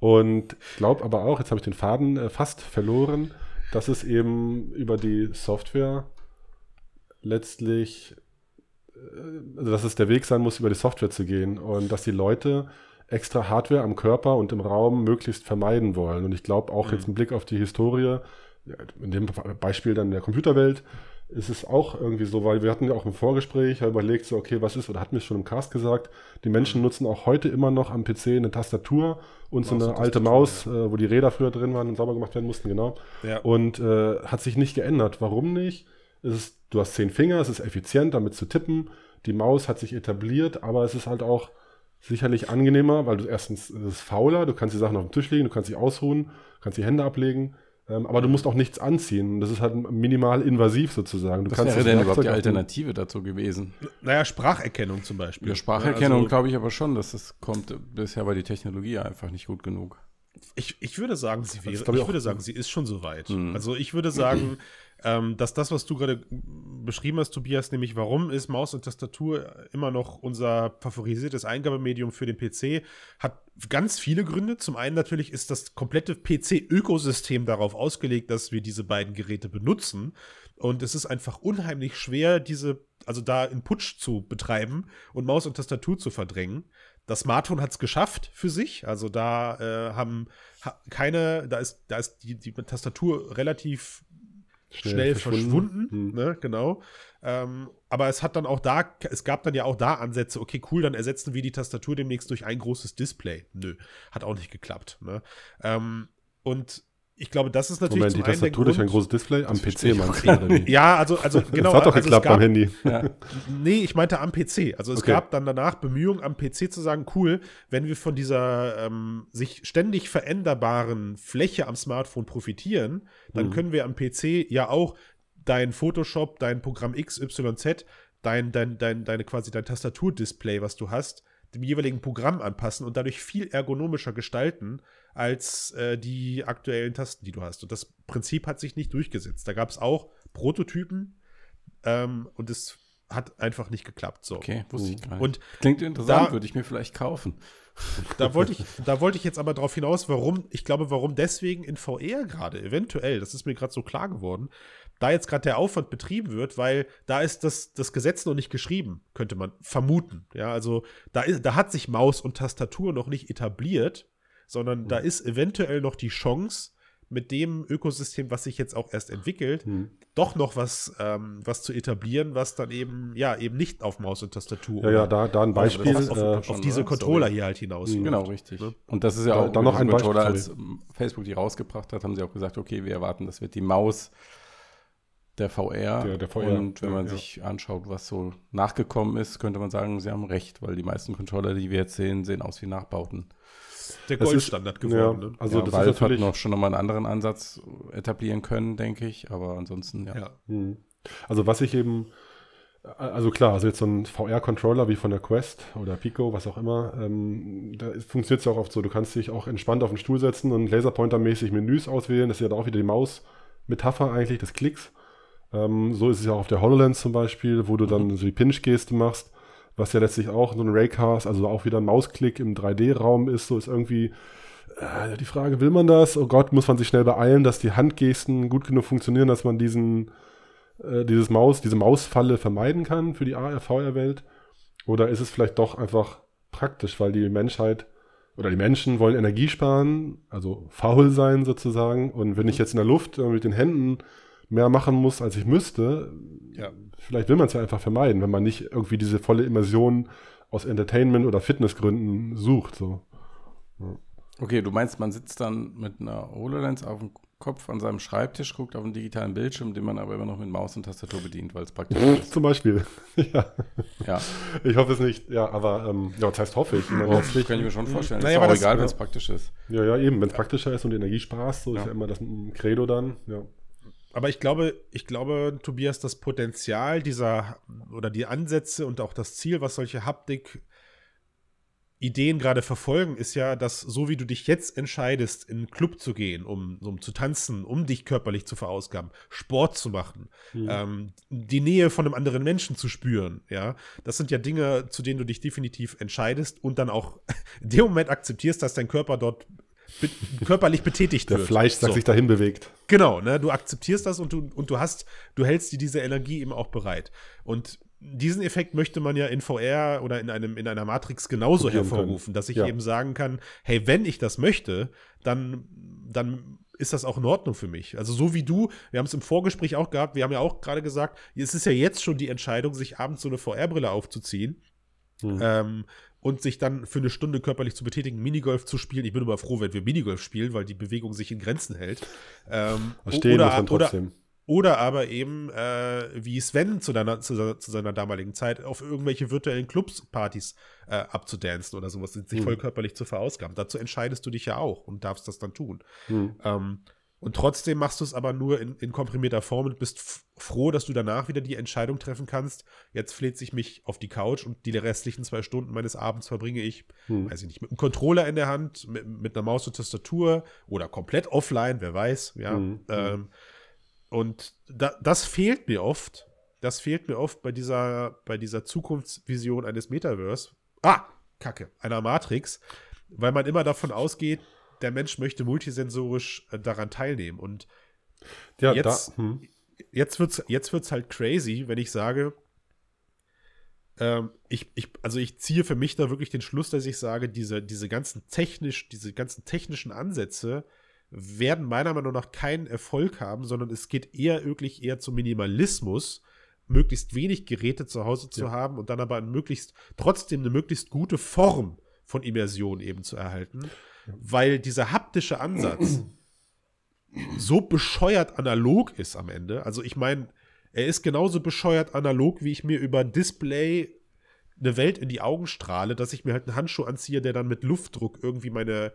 und glaube aber auch, jetzt habe ich den Faden äh, fast verloren, dass es eben über die Software letztlich, äh, also dass es der Weg sein muss, über die Software zu gehen und dass die Leute extra Hardware am Körper und im Raum möglichst vermeiden wollen. Und ich glaube auch mhm. jetzt ein Blick auf die Historie, in dem Beispiel dann der Computerwelt, ist es auch irgendwie so, weil wir hatten ja auch im Vorgespräch überlegt, so, okay, was ist, oder hatten wir schon im Cast gesagt, die Menschen nutzen auch heute immer noch am PC eine Tastatur und Maus so eine und alte Maus, ja. äh, wo die Räder früher drin waren und sauber gemacht werden mussten, genau. Ja. Und äh, hat sich nicht geändert. Warum nicht? Es ist, du hast zehn Finger, es ist effizient, damit zu tippen. Die Maus hat sich etabliert, aber es ist halt auch sicherlich angenehmer, weil du erstens es ist fauler, du kannst die Sachen auf dem Tisch legen, du kannst sie ausruhen, kannst die Hände ablegen ähm, aber du musst auch nichts anziehen. Das ist halt minimal invasiv sozusagen. Du Was kannst wäre denn überhaupt die Alternative dazu gewesen? Naja, Spracherkennung zum Beispiel. Ja, Spracherkennung also, glaube ich aber schon, dass das kommt. Bisher war die Technologie einfach nicht gut genug. Ich, ich würde sagen, sie wäre, ich, ich würde sagen, sie ist schon soweit. Mhm. Also ich würde sagen, ähm, dass das, was du gerade beschrieben hast, Tobias, nämlich warum ist Maus und Tastatur immer noch unser favorisiertes Eingabemedium für den PC, hat ganz viele Gründe. Zum einen natürlich ist das komplette PC-Ökosystem darauf ausgelegt, dass wir diese beiden Geräte benutzen. Und es ist einfach unheimlich schwer, diese, also da einen Putsch zu betreiben und Maus und Tastatur zu verdrängen. Das Smartphone hat es geschafft für sich. Also da äh, haben ha, keine, da ist, da ist die, die Tastatur relativ schnell, schnell verschwunden, verschwunden hm. ne, genau. Ähm, aber es hat dann auch da, es gab dann ja auch da Ansätze, okay, cool, dann ersetzen wir die Tastatur demnächst durch ein großes Display. Nö, hat auch nicht geklappt. Ne? Ähm, und ich glaube, das ist natürlich Moment, die Tastatur durch ein großes Display am PC meinst du? ja, also, also genau. Das hat doch also geklappt gab, beim Handy. Ja. Nee, ich meinte am PC. Also es okay. gab dann danach Bemühungen am PC zu sagen, cool, wenn wir von dieser ähm, sich ständig veränderbaren Fläche am Smartphone profitieren, dann mhm. können wir am PC ja auch dein Photoshop, dein Programm XYZ, dein, dein, dein, deine quasi dein Tastaturdisplay, was du hast, dem jeweiligen Programm anpassen und dadurch viel ergonomischer gestalten als äh, die aktuellen Tasten, die du hast. Und das Prinzip hat sich nicht durchgesetzt. Da gab es auch Prototypen ähm, und es hat einfach nicht geklappt. So. Okay, wusste ich gar nicht. Und Klingt interessant, da, würde ich mir vielleicht kaufen. Da wollte ich, da wollte ich jetzt aber darauf hinaus, warum, ich glaube, warum deswegen in VR gerade, eventuell, das ist mir gerade so klar geworden, da jetzt gerade der Aufwand betrieben wird, weil da ist das, das Gesetz noch nicht geschrieben, könnte man vermuten. Ja, also da, ist, da hat sich Maus und Tastatur noch nicht etabliert, sondern mhm. da ist eventuell noch die Chance, mit dem Ökosystem, was sich jetzt auch erst entwickelt, mhm. doch noch was, ähm, was zu etablieren, was dann eben, ja, eben nicht auf Maus und Tastatur. Ja, ja, da, da ein Beispiel. Auf, auf, äh, auf diese Controller sorry. hier halt hinaus. Mhm. Genau, richtig. Ne? Und das ist ja da, auch dann noch ein Controller, Beispiel, als Facebook die rausgebracht hat, haben sie auch gesagt, okay, wir erwarten, das wird die Maus der VR. Der, der VR. Und wenn man ja. sich anschaut, was so nachgekommen ist, könnte man sagen, sie haben recht, weil die meisten Controller, die wir jetzt sehen, sehen aus wie Nachbauten. Der Goldstandard geworden. Ja, ne? Also ja, das Valve ist hat noch schon nochmal einen anderen Ansatz etablieren können, denke ich, aber ansonsten, ja. ja. Hm. Also was ich eben, also klar, also jetzt so ein VR-Controller wie von der Quest oder Pico, was auch immer, ähm, da funktioniert es ja auch oft so, du kannst dich auch entspannt auf den Stuhl setzen und Laserpointer-mäßig Menüs auswählen, das ist ja auch wieder die Maus-Metapher eigentlich des Klicks. Ähm, so ist es ja auch auf der HoloLens zum Beispiel, wo du dann mhm. so die Pinch-Geste machst, was ja letztlich auch so ein Raycast, also auch wieder ein Mausklick im 3D-Raum ist. So ist irgendwie äh, die Frage, will man das? Oh Gott, muss man sich schnell beeilen, dass die Handgesten gut genug funktionieren, dass man diesen, äh, dieses Maus, diese Mausfalle vermeiden kann für die AR-VR-Welt? Oder ist es vielleicht doch einfach praktisch, weil die Menschheit oder die Menschen wollen Energie sparen, also faul sein sozusagen. Und wenn ich jetzt in der Luft äh, mit den Händen mehr machen muss, als ich müsste, ja. vielleicht will man es ja einfach vermeiden, wenn man nicht irgendwie diese volle Immersion aus Entertainment- oder Fitnessgründen sucht. So. Ja. Okay, du meinst, man sitzt dann mit einer HoloLens auf dem Kopf an seinem Schreibtisch, guckt auf einen digitalen Bildschirm, den man aber immer noch mit Maus und Tastatur bedient, weil es praktisch ist. Zum Beispiel. ja. ja. Ich hoffe es nicht. Ja, aber ähm, ja, das heißt hoffe ich. Oh, das kann ich mir schon vorstellen. Naja, ist auch egal, wenn es praktisch ist. Ja, ja, eben. Wenn es praktischer ist und Energie sparst, so ja. ist ja immer das Credo dann. Ja. Aber ich glaube, ich glaube, Tobias, das Potenzial dieser oder die Ansätze und auch das Ziel, was solche Haptik Ideen gerade verfolgen, ist ja, dass so wie du dich jetzt entscheidest, in einen Club zu gehen, um, um zu tanzen, um dich körperlich zu verausgaben, Sport zu machen, mhm. ähm, die Nähe von einem anderen Menschen zu spüren, ja, das sind ja Dinge, zu denen du dich definitiv entscheidest und dann auch in dem Moment akzeptierst, dass dein Körper dort be körperlich betätigt Der wird. Der Fleischsack so. sich dahin bewegt. Genau, ne? Du akzeptierst das und du, und du hast, du hältst dir diese Energie eben auch bereit. Und diesen Effekt möchte man ja in VR oder in einem in einer Matrix genauso Probieren hervorrufen, können. dass ich ja. eben sagen kann, hey, wenn ich das möchte, dann dann ist das auch in Ordnung für mich. Also so wie du, wir haben es im Vorgespräch auch gehabt, wir haben ja auch gerade gesagt, es ist ja jetzt schon die Entscheidung, sich abends so eine VR-Brille aufzuziehen. Mhm. Ähm, und sich dann für eine Stunde körperlich zu betätigen, Minigolf zu spielen. Ich bin immer froh, wenn wir Minigolf spielen, weil die Bewegung sich in Grenzen hält. Ähm, Stehen oder, muss trotzdem. Oder, oder aber eben, äh, wie Sven zu, deiner, zu, zu, seiner damaligen Zeit, auf irgendwelche virtuellen Clubs-Partys äh, abzudancen oder sowas, sich hm. voll körperlich zu verausgaben. Dazu entscheidest du dich ja auch und darfst das dann tun. Hm. Ähm, und trotzdem machst du es aber nur in, in komprimierter Form und bist froh, dass du danach wieder die Entscheidung treffen kannst. Jetzt fleht sich mich auf die Couch und die restlichen zwei Stunden meines Abends verbringe ich, hm. weiß ich nicht, mit einem Controller in der Hand, mit, mit, einer Maus und Tastatur oder komplett offline, wer weiß, ja. Hm. Ähm, und da, das fehlt mir oft. Das fehlt mir oft bei dieser, bei dieser Zukunftsvision eines Metaverse. Ah, Kacke, einer Matrix, weil man immer davon ausgeht, der Mensch möchte multisensorisch äh, daran teilnehmen. Und ja, jetzt, da, hm. jetzt wird es jetzt wird's halt crazy, wenn ich sage, ähm, ich, ich, also ich ziehe für mich da wirklich den Schluss, dass ich sage, diese, diese ganzen technisch, diese ganzen technischen Ansätze werden meiner Meinung nach keinen Erfolg haben, sondern es geht eher wirklich eher zum Minimalismus, möglichst wenig Geräte zu Hause zu ja. haben und dann aber möglichst trotzdem eine möglichst gute Form von Immersion eben zu erhalten weil dieser haptische Ansatz so bescheuert analog ist am Ende. Also ich meine, er ist genauso bescheuert analog, wie ich mir über Display eine Welt in die Augen strahle, dass ich mir halt einen Handschuh anziehe, der dann mit Luftdruck irgendwie meine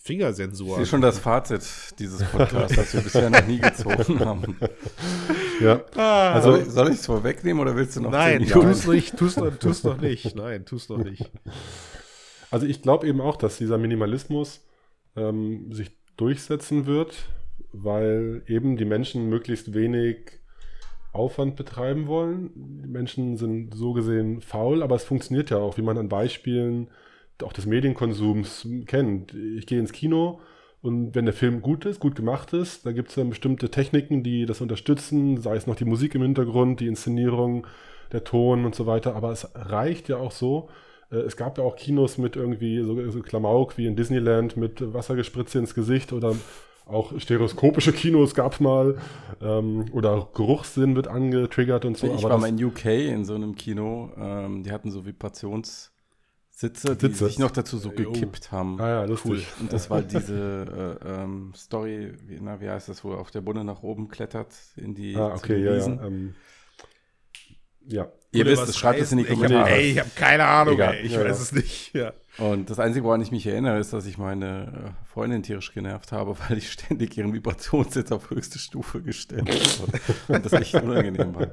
Fingersensoren. Das ist schon das Fazit dieses Podcasts, das wir bisher noch nie gezogen haben. Ja. Ah, also soll ich es vorwegnehmen oder willst du noch? Nein, tu's nicht, tu's, tu's noch nicht. Nein, tu's noch nicht. Also ich glaube eben auch, dass dieser Minimalismus ähm, sich durchsetzen wird, weil eben die Menschen möglichst wenig Aufwand betreiben wollen. Die Menschen sind so gesehen faul, aber es funktioniert ja auch, wie man an Beispielen auch des Medienkonsums kennt. Ich gehe ins Kino und wenn der Film gut ist, gut gemacht ist, da gibt es dann bestimmte Techniken, die das unterstützen, sei es noch die Musik im Hintergrund, die Inszenierung, der Ton und so weiter. Aber es reicht ja auch so. Äh, es gab ja auch Kinos mit irgendwie so, so Klamauk wie in Disneyland mit Wassergespritze ins Gesicht oder auch stereoskopische Kinos gab es mal. Ähm, oder Geruchssinn wird angetriggert und so. Ich war mal in UK in so einem Kino. Ähm, die hatten so Vibrationssitze, die sich noch dazu so gekippt haben. Ah ja, lustig. Cool. Und das war diese äh, ähm, Story, wie, na, wie heißt das, wo auf der Bunde nach oben klettert in die Ah, okay, ja, ja. Ähm, ja. Ihr wisst es, schreibt es in die Kommentare. ey, ich habe keine Ahnung, ey, ich ja, weiß ja. es nicht. Ja. Und das Einzige, woran ich mich erinnere, ist, dass ich meine äh, Freundin tierisch genervt habe, weil ich ständig ihren Vibrationssitz auf höchste Stufe gestellt habe. Und das echt unangenehm war.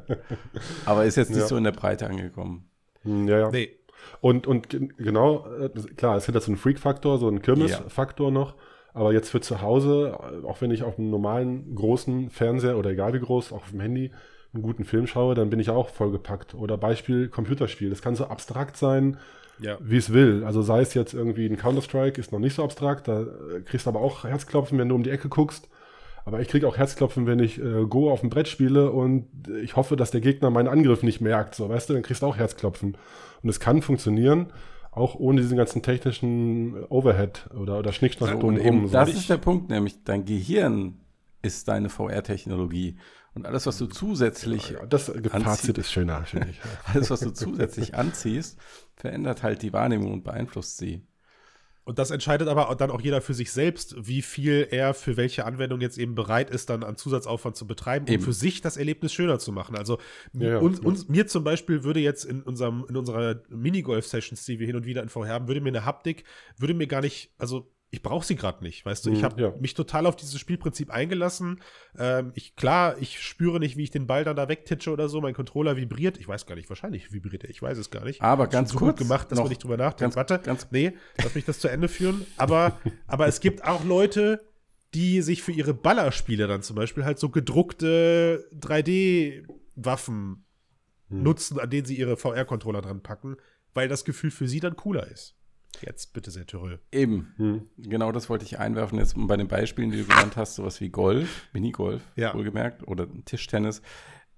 Aber ist jetzt nicht ja. so in der Breite angekommen. Hm, ja, ja. Nee. Und, und genau, äh, klar, es hat so einen Freak-Faktor, so einen Kirmes-Faktor noch. Aber jetzt für zu Hause, auch wenn ich auf einem normalen, großen Fernseher oder egal wie groß, auch auf dem Handy, einen guten Film schaue, dann bin ich auch vollgepackt. Oder Beispiel Computerspiel. Das kann so abstrakt sein, ja. wie es will. Also sei es jetzt irgendwie ein Counter-Strike, ist noch nicht so abstrakt, da äh, kriegst du aber auch Herzklopfen, wenn du um die Ecke guckst. Aber ich kriege auch Herzklopfen, wenn ich äh, Go auf dem Brett spiele und ich hoffe, dass der Gegner meinen Angriff nicht merkt. So, weißt du, dann kriegst du auch Herzklopfen. Und es kann funktionieren, auch ohne diesen ganzen technischen Overhead oder, oder Schnickschnack ja, drumherum. So. Das ist der Punkt, nämlich dein Gehirn ist deine VR-Technologie. Und alles, was du zusätzlich. Ja, das Fazit ist schöner, finde ich. alles, was du zusätzlich anziehst, verändert halt die Wahrnehmung und beeinflusst sie. Und das entscheidet aber dann auch jeder für sich selbst, wie viel er für welche Anwendung jetzt eben bereit ist, dann an Zusatzaufwand zu betreiben, um eben. für sich das Erlebnis schöner zu machen. Also ja, uns, uns, mir zum Beispiel würde jetzt in unserem, in unserer Minigolf-Sessions, die wir hin und wieder in VR haben, würde mir eine Haptik, würde mir gar nicht, also ich brauche sie gerade nicht, weißt du. Ich mhm, habe ja. mich total auf dieses Spielprinzip eingelassen. Ähm, ich, klar, ich spüre nicht, wie ich den Ball dann da wegtitsche oder so. Mein Controller vibriert. Ich weiß gar nicht, wahrscheinlich vibriert er. Ich weiß es gar nicht. Aber ganz so kurz. gut gemacht, dass man nicht drüber nachdenkt. Warte, ganz nee, lass mich das zu Ende führen. Aber, aber es gibt auch Leute, die sich für ihre Ballerspiele dann zum Beispiel halt so gedruckte 3D-Waffen hm. nutzen, an denen sie ihre VR-Controller dran packen, weil das Gefühl für sie dann cooler ist. Jetzt bitte sehr, Tyrell. Eben. Hm. Genau das wollte ich einwerfen. Jetzt bei den Beispielen, die du genannt hast, sowas wie Golf, Minigolf, ja. wohlgemerkt, oder Tischtennis,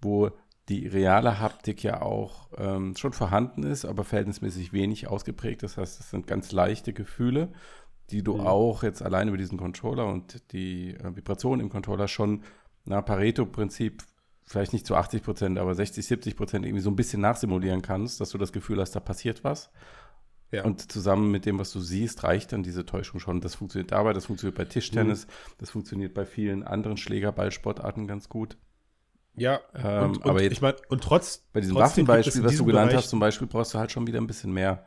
wo die reale Haptik ja auch ähm, schon vorhanden ist, aber verhältnismäßig wenig ausgeprägt. Das heißt, es sind ganz leichte Gefühle, die du mhm. auch jetzt allein über diesen Controller und die äh, Vibration im Controller schon nach Pareto-Prinzip vielleicht nicht zu 80 Prozent, aber 60, 70 Prozent irgendwie so ein bisschen nachsimulieren kannst, dass du das Gefühl hast, da passiert was. Ja. Und zusammen mit dem, was du siehst, reicht dann diese Täuschung schon. Das funktioniert dabei, das funktioniert bei Tischtennis, mhm. das funktioniert bei vielen anderen Schlägerballsportarten ganz gut. Ja, ähm, und, aber jetzt, ich meine, und trotz. Bei diesem Waffenbeispiel, was du genannt Bereich, hast, zum Beispiel, brauchst du halt schon wieder ein bisschen mehr.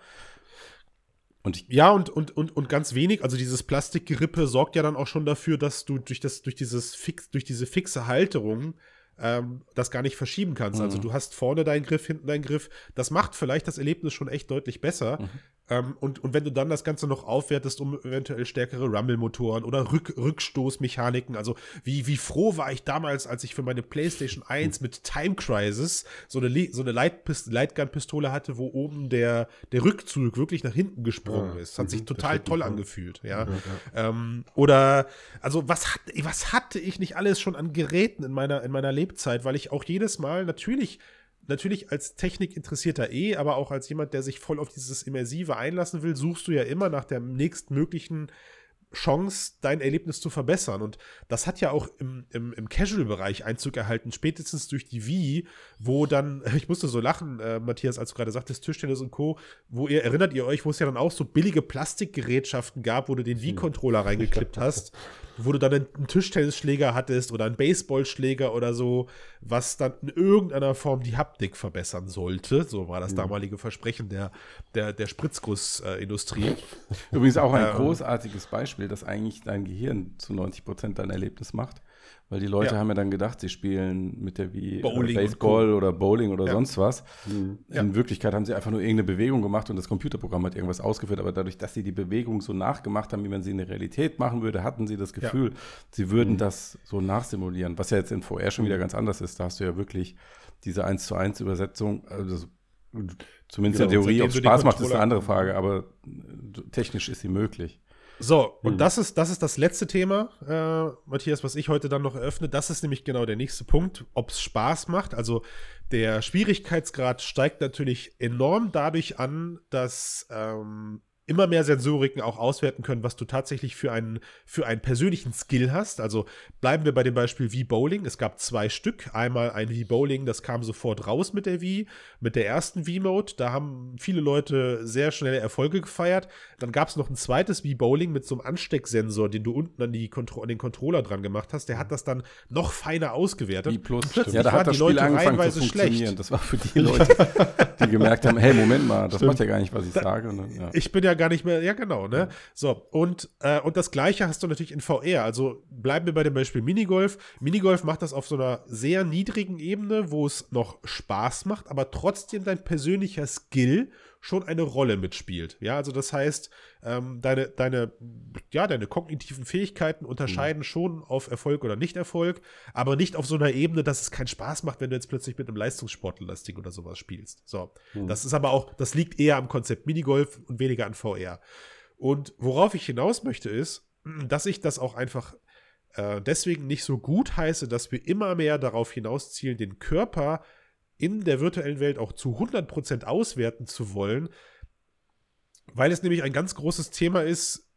Und ich, ja, und, und, und, und ganz wenig, also dieses Plastikgerippe sorgt ja dann auch schon dafür, dass du durch, das, durch, dieses fix, durch diese fixe Halterung ähm, das gar nicht verschieben kannst. Also mhm. Also du hast vorne deinen Griff, hinten deinen Griff. Das macht vielleicht das Erlebnis schon echt deutlich besser. Mhm. Ähm, und, und wenn du dann das Ganze noch aufwertest um eventuell stärkere Rumble-Motoren oder Rück Rückstoßmechaniken, also wie, wie froh war ich damals, als ich für meine PlayStation 1 mhm. mit Time Crisis so eine, so eine Lightgun-Pistole hatte, wo oben der, der Rückzug wirklich nach hinten gesprungen ja. ist. Das hat sich mhm. total toll angefühlt, ja. ja ähm, oder, also was, hat, was hatte ich nicht alles schon an Geräten in meiner, in meiner Lebzeit, weil ich auch jedes Mal natürlich natürlich als Technikinteressierter eh, aber auch als jemand, der sich voll auf dieses Immersive einlassen will, suchst du ja immer nach der nächstmöglichen Chance, dein Erlebnis zu verbessern. Und das hat ja auch im, im, im Casual-Bereich Einzug erhalten, spätestens durch die Wii, wo dann, ich musste so lachen, äh, Matthias, als du gerade sagtest, Tischtennis und Co., wo ihr, erinnert ihr euch, wo es ja dann auch so billige Plastikgerätschaften gab, wo du den Wii-Controller reingeklippt hast, wo du dann einen Tischtennisschläger hattest oder einen Baseballschläger oder so, was dann in irgendeiner Form die Haptik verbessern sollte. So war das mhm. damalige Versprechen der, der, der Spritzgussindustrie. Übrigens auch ein ähm, großartiges Beispiel, das eigentlich dein Gehirn zu 90 Prozent dein Erlebnis macht. Weil die Leute ja. haben ja dann gedacht, sie spielen mit der wie Bowling Baseball oder Bowling oder ja. sonst was. Mhm. In ja. Wirklichkeit haben sie einfach nur irgendeine Bewegung gemacht und das Computerprogramm hat irgendwas ausgeführt. Aber dadurch, dass sie die Bewegung so nachgemacht haben, wie man sie in der Realität machen würde, hatten sie das Gefühl, sie würden mhm. das so nachsimulieren. Was ja jetzt in VR schon wieder ganz anders ist. Da hast du ja wirklich diese 1 zu 1 Übersetzung. Also zumindest genau, in der Theorie, ob es Spaß macht, ist eine andere Frage. Aber technisch ist sie möglich. So, und hm. das, ist, das ist das letzte Thema, äh, Matthias, was ich heute dann noch eröffne. Das ist nämlich genau der nächste Punkt, ob es Spaß macht. Also der Schwierigkeitsgrad steigt natürlich enorm dadurch an, dass ähm, immer mehr Sensoriken auch auswerten können, was du tatsächlich für einen, für einen persönlichen Skill hast. Also bleiben wir bei dem Beispiel Wii Bowling. Es gab zwei Stück. Einmal ein Wii Bowling, das kam sofort raus mit der Wii, mit der ersten Wii Mode. Da haben viele Leute sehr schnelle Erfolge gefeiert. Dann gab es noch ein zweites Wii Bowling mit so einem Anstecksensor, den du unten an, die Kontro an den Controller dran gemacht hast. Der hat das dann noch feiner ausgewertet. Wie plus, plötzlich ja, da hat das Spiel Leute angefangen zu funktionieren. Schlecht. Das war für die Leute, die gemerkt haben, hey, Moment mal, das stimmt. macht ja gar nicht, was ich da, sage. Dann, ja. Ich bin ja gar nicht mehr, ja genau, ne? So, und, äh, und das gleiche hast du natürlich in VR. Also bleiben wir bei dem Beispiel Minigolf. Minigolf macht das auf so einer sehr niedrigen Ebene, wo es noch Spaß macht, aber trotzdem dein persönlicher Skill schon eine Rolle mitspielt. Ja, also das heißt, ähm, deine, deine, ja, deine kognitiven Fähigkeiten unterscheiden mhm. schon auf Erfolg oder Nicht-Erfolg, aber nicht auf so einer Ebene, dass es keinen Spaß macht, wenn du jetzt plötzlich mit einem Leistungssportler-Lasting oder sowas spielst. So. Mhm. Das ist aber auch, das liegt eher am Konzept Minigolf und weniger an VR. Und worauf ich hinaus möchte, ist, dass ich das auch einfach äh, deswegen nicht so gut heiße, dass wir immer mehr darauf hinauszielen, den Körper in der virtuellen Welt auch zu 100% auswerten zu wollen, weil es nämlich ein ganz großes Thema ist,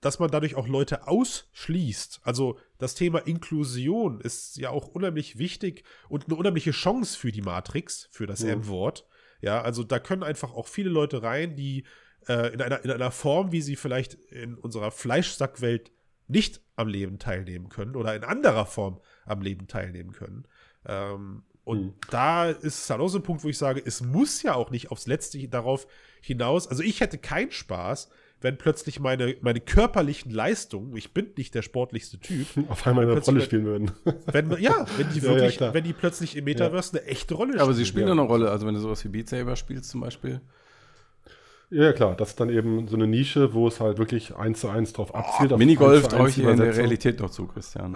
dass man dadurch auch Leute ausschließt. Also das Thema Inklusion ist ja auch unheimlich wichtig und eine unheimliche Chance für die Matrix, für das mhm. M-Wort. Ja, also da können einfach auch viele Leute rein, die äh, in, einer, in einer Form, wie sie vielleicht in unserer Fleischsackwelt nicht am Leben teilnehmen können oder in anderer Form am Leben teilnehmen können. Ähm, und mhm. da ist es halt auch so ein Punkt, wo ich sage, es muss ja auch nicht aufs Letzte darauf hinaus. Also ich hätte keinen Spaß, wenn plötzlich meine, meine körperlichen Leistungen, ich bin nicht der sportlichste Typ, auf einmal eine Rolle spielen würden. Wenn, ja, wenn die wirklich, ja, ja, wenn die plötzlich im Metaverse ja. eine echte Rolle spielen. Aber sie spielen ja eine Rolle, also wenn du sowas wie Beat Saber spielst zum Beispiel. Ja, klar, das ist dann eben so eine Nische, wo es halt wirklich eins zu eins drauf abzielt. Oh, Minigolf traue ich in der Realität noch zu, Christian.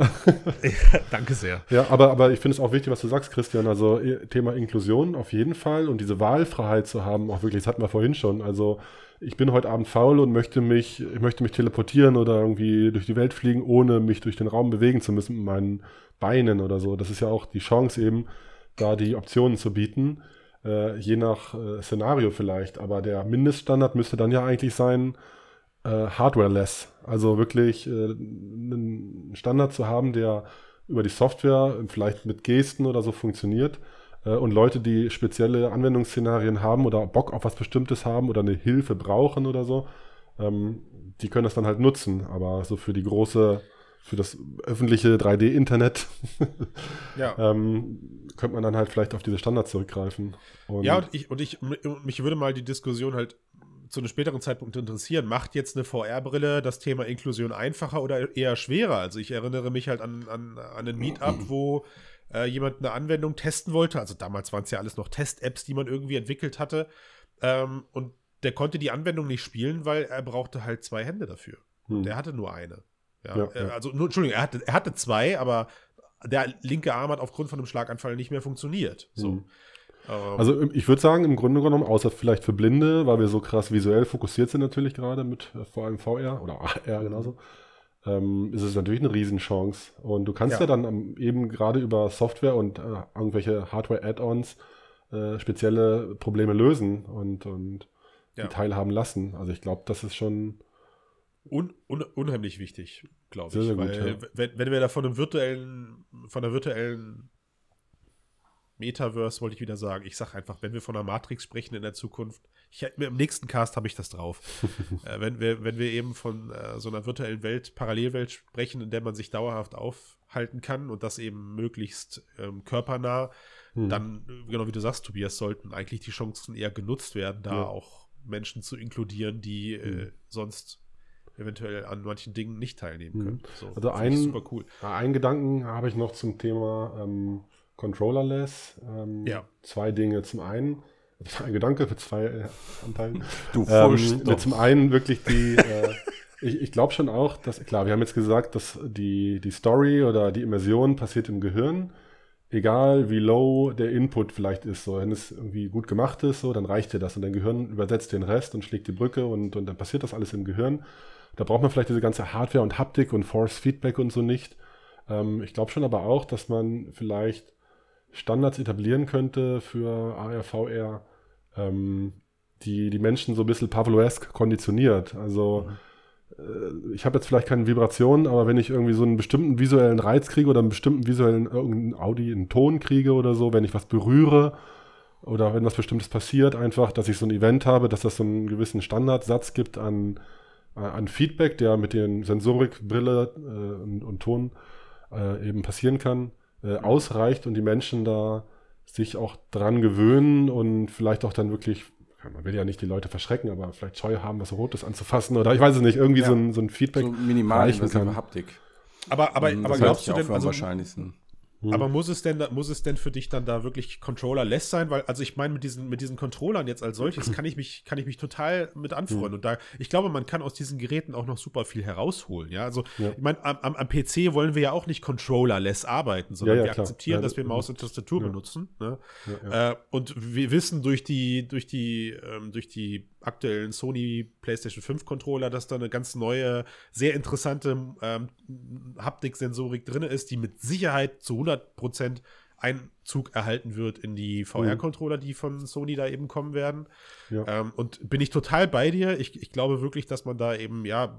danke sehr. Ja, aber, aber ich finde es auch wichtig, was du sagst, Christian. Also Thema Inklusion auf jeden Fall und diese Wahlfreiheit zu haben, auch wirklich, das hatten wir vorhin schon. Also ich bin heute Abend faul und möchte mich, ich möchte mich teleportieren oder irgendwie durch die Welt fliegen, ohne mich durch den Raum bewegen zu müssen mit meinen Beinen oder so. Das ist ja auch die Chance eben, da die Optionen zu bieten äh, je nach äh, Szenario vielleicht. Aber der Mindeststandard müsste dann ja eigentlich sein, äh, hardware-less. Also wirklich äh, einen Standard zu haben, der über die Software vielleicht mit Gesten oder so funktioniert. Äh, und Leute, die spezielle Anwendungsszenarien haben oder Bock auf was Bestimmtes haben oder eine Hilfe brauchen oder so, ähm, die können das dann halt nutzen. Aber so für die große für das öffentliche 3D-Internet ja. ähm, könnte man dann halt vielleicht auf diese Standards zurückgreifen. Und ja, und ich, und ich, mich würde mal die Diskussion halt zu einem späteren Zeitpunkt interessieren. Macht jetzt eine VR-Brille das Thema Inklusion einfacher oder eher schwerer? Also ich erinnere mich halt an, an, an ein Meetup, wo äh, jemand eine Anwendung testen wollte. Also damals waren es ja alles noch Test-Apps, die man irgendwie entwickelt hatte. Ähm, und der konnte die Anwendung nicht spielen, weil er brauchte halt zwei Hände dafür. Hm. Der hatte nur eine. Ja, ja, äh, ja. Also, nur, Entschuldigung, er hatte, er hatte zwei, aber der linke Arm hat aufgrund von einem Schlaganfall nicht mehr funktioniert. So. Mhm. Ähm, also ich würde sagen, im Grunde genommen, außer vielleicht für Blinde, weil wir so krass visuell fokussiert sind natürlich gerade mit äh, vor allem VR oder AR genauso, ähm, ist es natürlich eine Riesenchance. Und du kannst ja, ja dann eben gerade über Software und äh, irgendwelche Hardware-Add-ons äh, spezielle Probleme lösen und, und ja. die teilhaben lassen. Also ich glaube, das ist schon Un, un, unheimlich wichtig, glaube ich. Sehr, sehr weil, gut, ja. wenn, wenn wir da von einem virtuellen, von einer virtuellen Metaverse wollte ich wieder sagen. Ich sage einfach, wenn wir von der Matrix sprechen in der Zukunft, ich, im nächsten Cast habe ich das drauf. äh, wenn, wir, wenn wir eben von äh, so einer virtuellen Welt, Parallelwelt sprechen, in der man sich dauerhaft aufhalten kann und das eben möglichst ähm, körpernah, hm. dann, genau wie du sagst, Tobias, sollten eigentlich die Chancen eher genutzt werden, da ja. auch Menschen zu inkludieren, die äh, hm. sonst eventuell an manchen Dingen nicht teilnehmen hm. können. So, also ein, super cool. Einen Gedanken habe ich noch zum Thema ähm, Controllerless. Ähm, ja. Zwei Dinge. Zum einen, ein Gedanke für zwei äh, Anteilen. Du ähm, Zum einen wirklich die, äh, ich, ich glaube schon auch, dass, klar, wir haben jetzt gesagt, dass die, die Story oder die Immersion passiert im Gehirn. Egal wie low der Input vielleicht ist, so wenn es irgendwie gut gemacht ist, so, dann reicht dir das und dein Gehirn übersetzt den Rest und schlägt die Brücke und, und dann passiert das alles im Gehirn. Da braucht man vielleicht diese ganze Hardware und Haptik und Force Feedback und so nicht. Ähm, ich glaube schon aber auch, dass man vielleicht Standards etablieren könnte für AR, VR, ähm, die die Menschen so ein bisschen Pavloesk konditioniert. Also äh, ich habe jetzt vielleicht keine Vibrationen, aber wenn ich irgendwie so einen bestimmten visuellen Reiz kriege oder einen bestimmten visuellen irgendeinen Audi, einen Ton kriege oder so, wenn ich was berühre oder wenn was Bestimmtes passiert, einfach, dass ich so ein Event habe, dass das so einen gewissen Standardsatz gibt an, an Feedback, der mit den Sensorikbrille äh, und, und Ton äh, eben passieren kann äh, ausreicht und die Menschen da sich auch dran gewöhnen und vielleicht auch dann wirklich, man will ja nicht die Leute verschrecken, aber vielleicht Scheu haben, was Rotes anzufassen oder ich weiß es nicht, irgendwie ja. so, ein, so ein Feedback so minimal reichen kann. Haptik. Aber, aber, mhm, aber glaubst du denn, also, wahrscheinlichsten. Hm. Aber muss es denn, muss es denn für dich dann da wirklich Controller-less sein? Weil, also ich meine, mit diesen, mit diesen Controllern jetzt als solches kann ich mich, kann ich mich total mit anfreunden. Hm. Und da, ich glaube, man kann aus diesen Geräten auch noch super viel herausholen. Ja, also ja. ich meine, am, am, PC wollen wir ja auch nicht Controller-less arbeiten, sondern ja, ja, wir akzeptieren, dass wir Maus und Tastatur benutzen. Ne? Äh, und wir wissen durch die, durch die, ähm, durch die aktuellen Sony PlayStation 5 Controller, dass da eine ganz neue, sehr interessante ähm, Haptik-Sensorik drin ist, die mit Sicherheit zu 100% Einzug erhalten wird in die VR-Controller, die von Sony da eben kommen werden. Ja. Ähm, und bin ich total bei dir. Ich, ich glaube wirklich, dass man da eben, ja,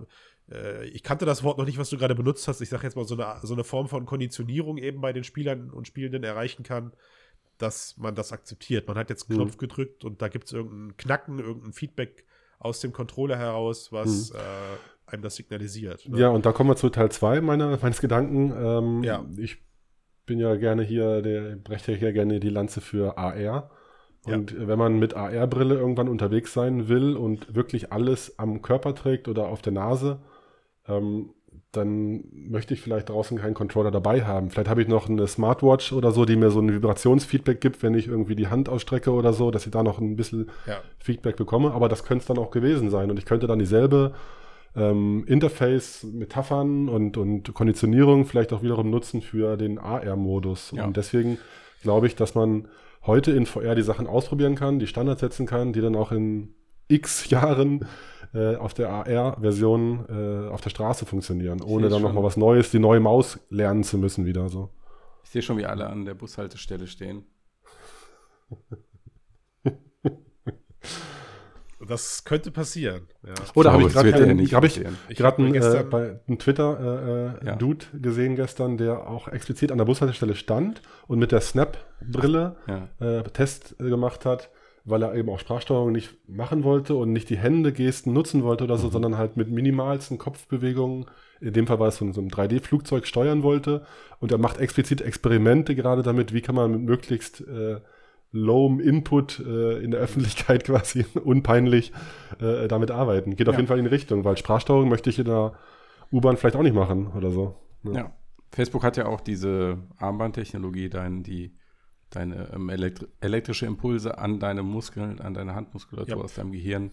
äh, ich kannte das Wort noch nicht, was du gerade benutzt hast. Ich sage jetzt mal so eine, so eine Form von Konditionierung eben bei den Spielern und Spielenden erreichen kann dass man das akzeptiert. Man hat jetzt einen mhm. Knopf gedrückt und da gibt es irgendein Knacken, irgendein Feedback aus dem Controller heraus, was mhm. äh, einem das signalisiert. Ne? Ja, und da kommen wir zu Teil 2 meines Gedanken. Ähm, ja. Ich bin ja gerne hier, der breche ja gerne die Lanze für AR. Und ja. wenn man mit AR-Brille irgendwann unterwegs sein will und wirklich alles am Körper trägt oder auf der Nase, ähm, dann möchte ich vielleicht draußen keinen Controller dabei haben. Vielleicht habe ich noch eine Smartwatch oder so, die mir so ein Vibrationsfeedback gibt, wenn ich irgendwie die Hand ausstrecke oder so, dass ich da noch ein bisschen ja. Feedback bekomme. Aber das könnte es dann auch gewesen sein. Und ich könnte dann dieselbe ähm, Interface-Metaphern und, und Konditionierung vielleicht auch wiederum nutzen für den AR-Modus. Ja. Und deswegen glaube ich, dass man heute in VR die Sachen ausprobieren kann, die Standards setzen kann, die dann auch in x Jahren äh, auf der AR-Version äh, auf der Straße funktionieren, ohne dann nochmal was Neues, die neue Maus lernen zu müssen wieder so. Ich sehe schon, wie alle an der Bushaltestelle stehen. Das könnte passieren. Ja. Oder habe ich gerade hab ich gerade einen, äh, bei einem Twitter-Dude äh, äh ja. gesehen gestern, der auch explizit an der Bushaltestelle stand und mit der Snap-Brille ja. Äh, Test gemacht hat weil er eben auch Sprachsteuerung nicht machen wollte und nicht die Hände Gesten nutzen wollte oder so, mhm. sondern halt mit minimalsten Kopfbewegungen, in dem Fall war es so, so ein 3D-Flugzeug steuern wollte und er macht explizit Experimente gerade damit, wie kann man mit möglichst äh, lowem Input äh, in der Öffentlichkeit quasi unpeinlich äh, damit arbeiten. Geht auf jeden Fall in die Richtung, weil Sprachsteuerung möchte ich in der U-Bahn vielleicht auch nicht machen oder so. Ja. ja. Facebook hat ja auch diese Armbandtechnologie, dann die deine ähm, elektri elektrische Impulse an deine Muskeln, an deine Handmuskulatur ja. aus deinem Gehirn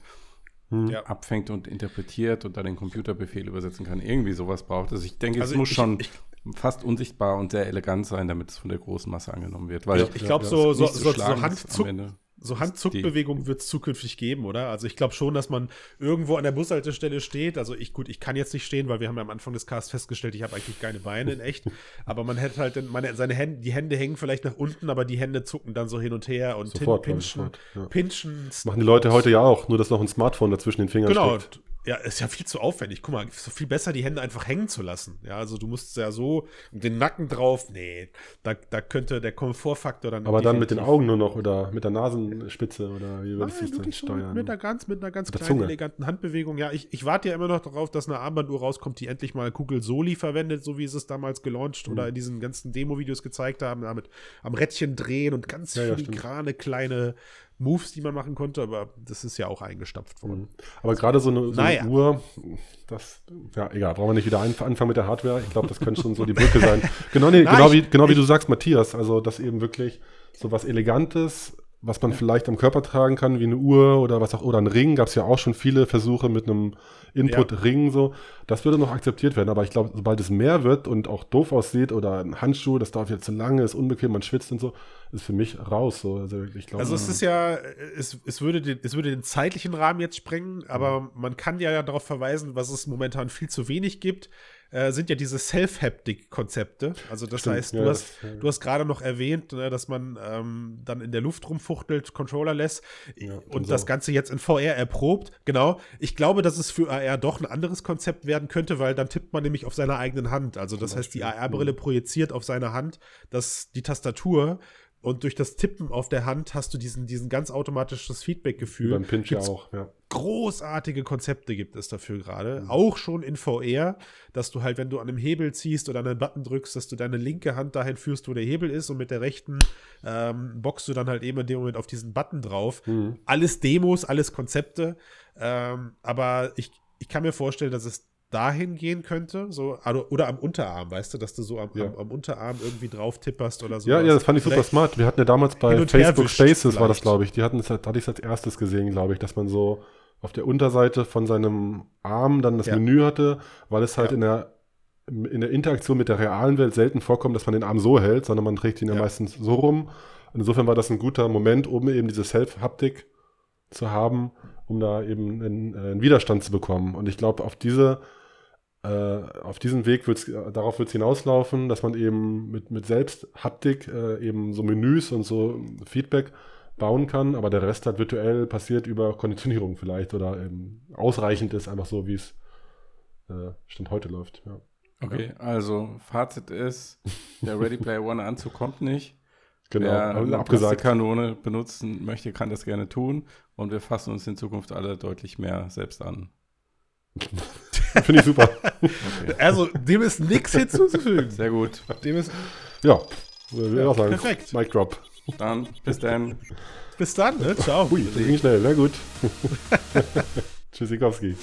hm. ja. abfängt und interpretiert und dann den Computerbefehl übersetzen kann. Irgendwie sowas braucht es. Ich denke, also es muss ich, schon ich, fast unsichtbar und sehr elegant sein, damit es von der großen Masse angenommen wird. Weil ich, ich glaube, so, so, so, so Handzug, so Handzuckbewegungen wird es zukünftig geben, oder? Also ich glaube schon, dass man irgendwo an der Bushaltestelle steht. Also ich, gut, ich kann jetzt nicht stehen, weil wir haben ja am Anfang des Casts festgestellt, ich habe eigentlich keine Beine in echt. aber man hätte halt, meine, seine Hände, die Hände hängen vielleicht nach unten, aber die Hände zucken dann so hin und her und sofort, pinchen, ja. pinchen. Machen die Leute heute ja auch, nur dass noch ein Smartphone dazwischen den Fingern genau, steckt. Ja, ist ja viel zu aufwendig. Guck mal, ist viel besser, die Hände einfach hängen zu lassen. Ja, also du musst ja so den Nacken drauf. Nee, da, da könnte der Komfortfaktor dann. Aber dann mit den Augen nur noch oder mit der Nasenspitze oder wie würdest du das steuern? Mit einer ganz, mit einer ganz mit kleinen, eleganten Handbewegung. Ja, ich, ich warte ja immer noch darauf, dass eine Armbanduhr rauskommt, die endlich mal Kugel Soli verwendet, so wie sie es damals gelauncht mhm. oder in diesen ganzen Demo-Videos gezeigt haben, damit am Rädchen drehen und ganz ja, filigrane ja, kleine Moves, die man machen konnte, aber das ist ja auch eingestapft worden. Mhm. Aber gerade so eine, so naja. eine Uhr, das, ja, egal, brauchen wir nicht wieder anfangen mit der Hardware. Ich glaube, das könnte schon so die Brücke sein. Genau, nee, genau, wie, genau wie du sagst, Matthias, also das eben wirklich so was Elegantes, was man vielleicht am Körper tragen kann, wie eine Uhr oder was auch, oder ein Ring, gab es ja auch schon viele Versuche mit einem Input-Ring, so. Das würde noch akzeptiert werden, aber ich glaube, sobald es mehr wird und auch doof aussieht oder ein Handschuh, das dauert jetzt zu lange, ist unbequem, man schwitzt und so, ist für mich raus. So. Also, ich glaub, also es ist ja, es, es, würde den, es würde den zeitlichen Rahmen jetzt sprengen, aber mhm. man kann ja darauf verweisen, was es momentan viel zu wenig gibt äh, sind ja diese Self-Haptic-Konzepte. Also das Stimmt, heißt, du, ja, hast, du hast gerade noch erwähnt, ne, dass man ähm, dann in der Luft rumfuchtelt, Controller lässt ja, und das Ganze jetzt in VR erprobt. Genau. Ich glaube, dass es für AR doch ein anderes Konzept werden könnte, weil dann tippt man nämlich auf seiner eigenen Hand. Also das heißt, die AR-Brille mhm. projiziert auf seine Hand dass die Tastatur und durch das Tippen auf der Hand hast du diesen, diesen ganz automatisches Feedback-Gefühl. Beim Pinch ja auch, ja. Großartige Konzepte gibt es dafür gerade. Mhm. Auch schon in VR, dass du halt, wenn du an einem Hebel ziehst oder an einen Button drückst, dass du deine linke Hand dahin führst, wo der Hebel ist und mit der rechten ähm, boxst du dann halt eben in dem Moment auf diesen Button drauf. Mhm. Alles Demos, alles Konzepte. Ähm, aber ich, ich kann mir vorstellen, dass es dahin gehen könnte, so also, oder am Unterarm, weißt du, dass du so am, ja. am, am Unterarm irgendwie drauf tipperst oder so. Ja, ja, das fand ich super smart. Wir hatten ja damals bei Facebook Spaces vielleicht. war das, glaube ich. Die hatten das, hatte ich als erstes gesehen, glaube ich, dass man so auf der Unterseite von seinem Arm dann das ja. Menü hatte, weil es halt in der in der Interaktion mit der realen Welt selten vorkommt, dass man den Arm so hält, sondern man trägt ihn ja, meistens so rum. Insofern war das ein guter Moment, um eben diese Self-Haptik zu haben, um da eben einen, äh, einen Widerstand zu bekommen. Und ich glaube, auf diese auf diesem Weg wird's, darauf wird es hinauslaufen, dass man eben mit, mit Selbsthaptik äh, eben so Menüs und so Feedback bauen kann, aber der Rest halt virtuell passiert über Konditionierung vielleicht oder ähm, ausreichend ist, einfach so, wie es äh, Stand heute läuft. Ja. Okay, ja. also Fazit ist, der Ready Player One Anzug kommt nicht. Genau, Wer abgesagt. Kanone benutzen möchte, kann das gerne tun und wir fassen uns in Zukunft alle deutlich mehr selbst an. Finde ich super. Okay. Also, dem ist nichts hinzuzufügen. Sehr gut. Dem ist. Ja, würde ja, auch sagen. Perfekt. Mic drop. Dann, bis dann. Bis dann, ne? Ciao. Ui, das ging schnell. Na gut. Tschüssikowski.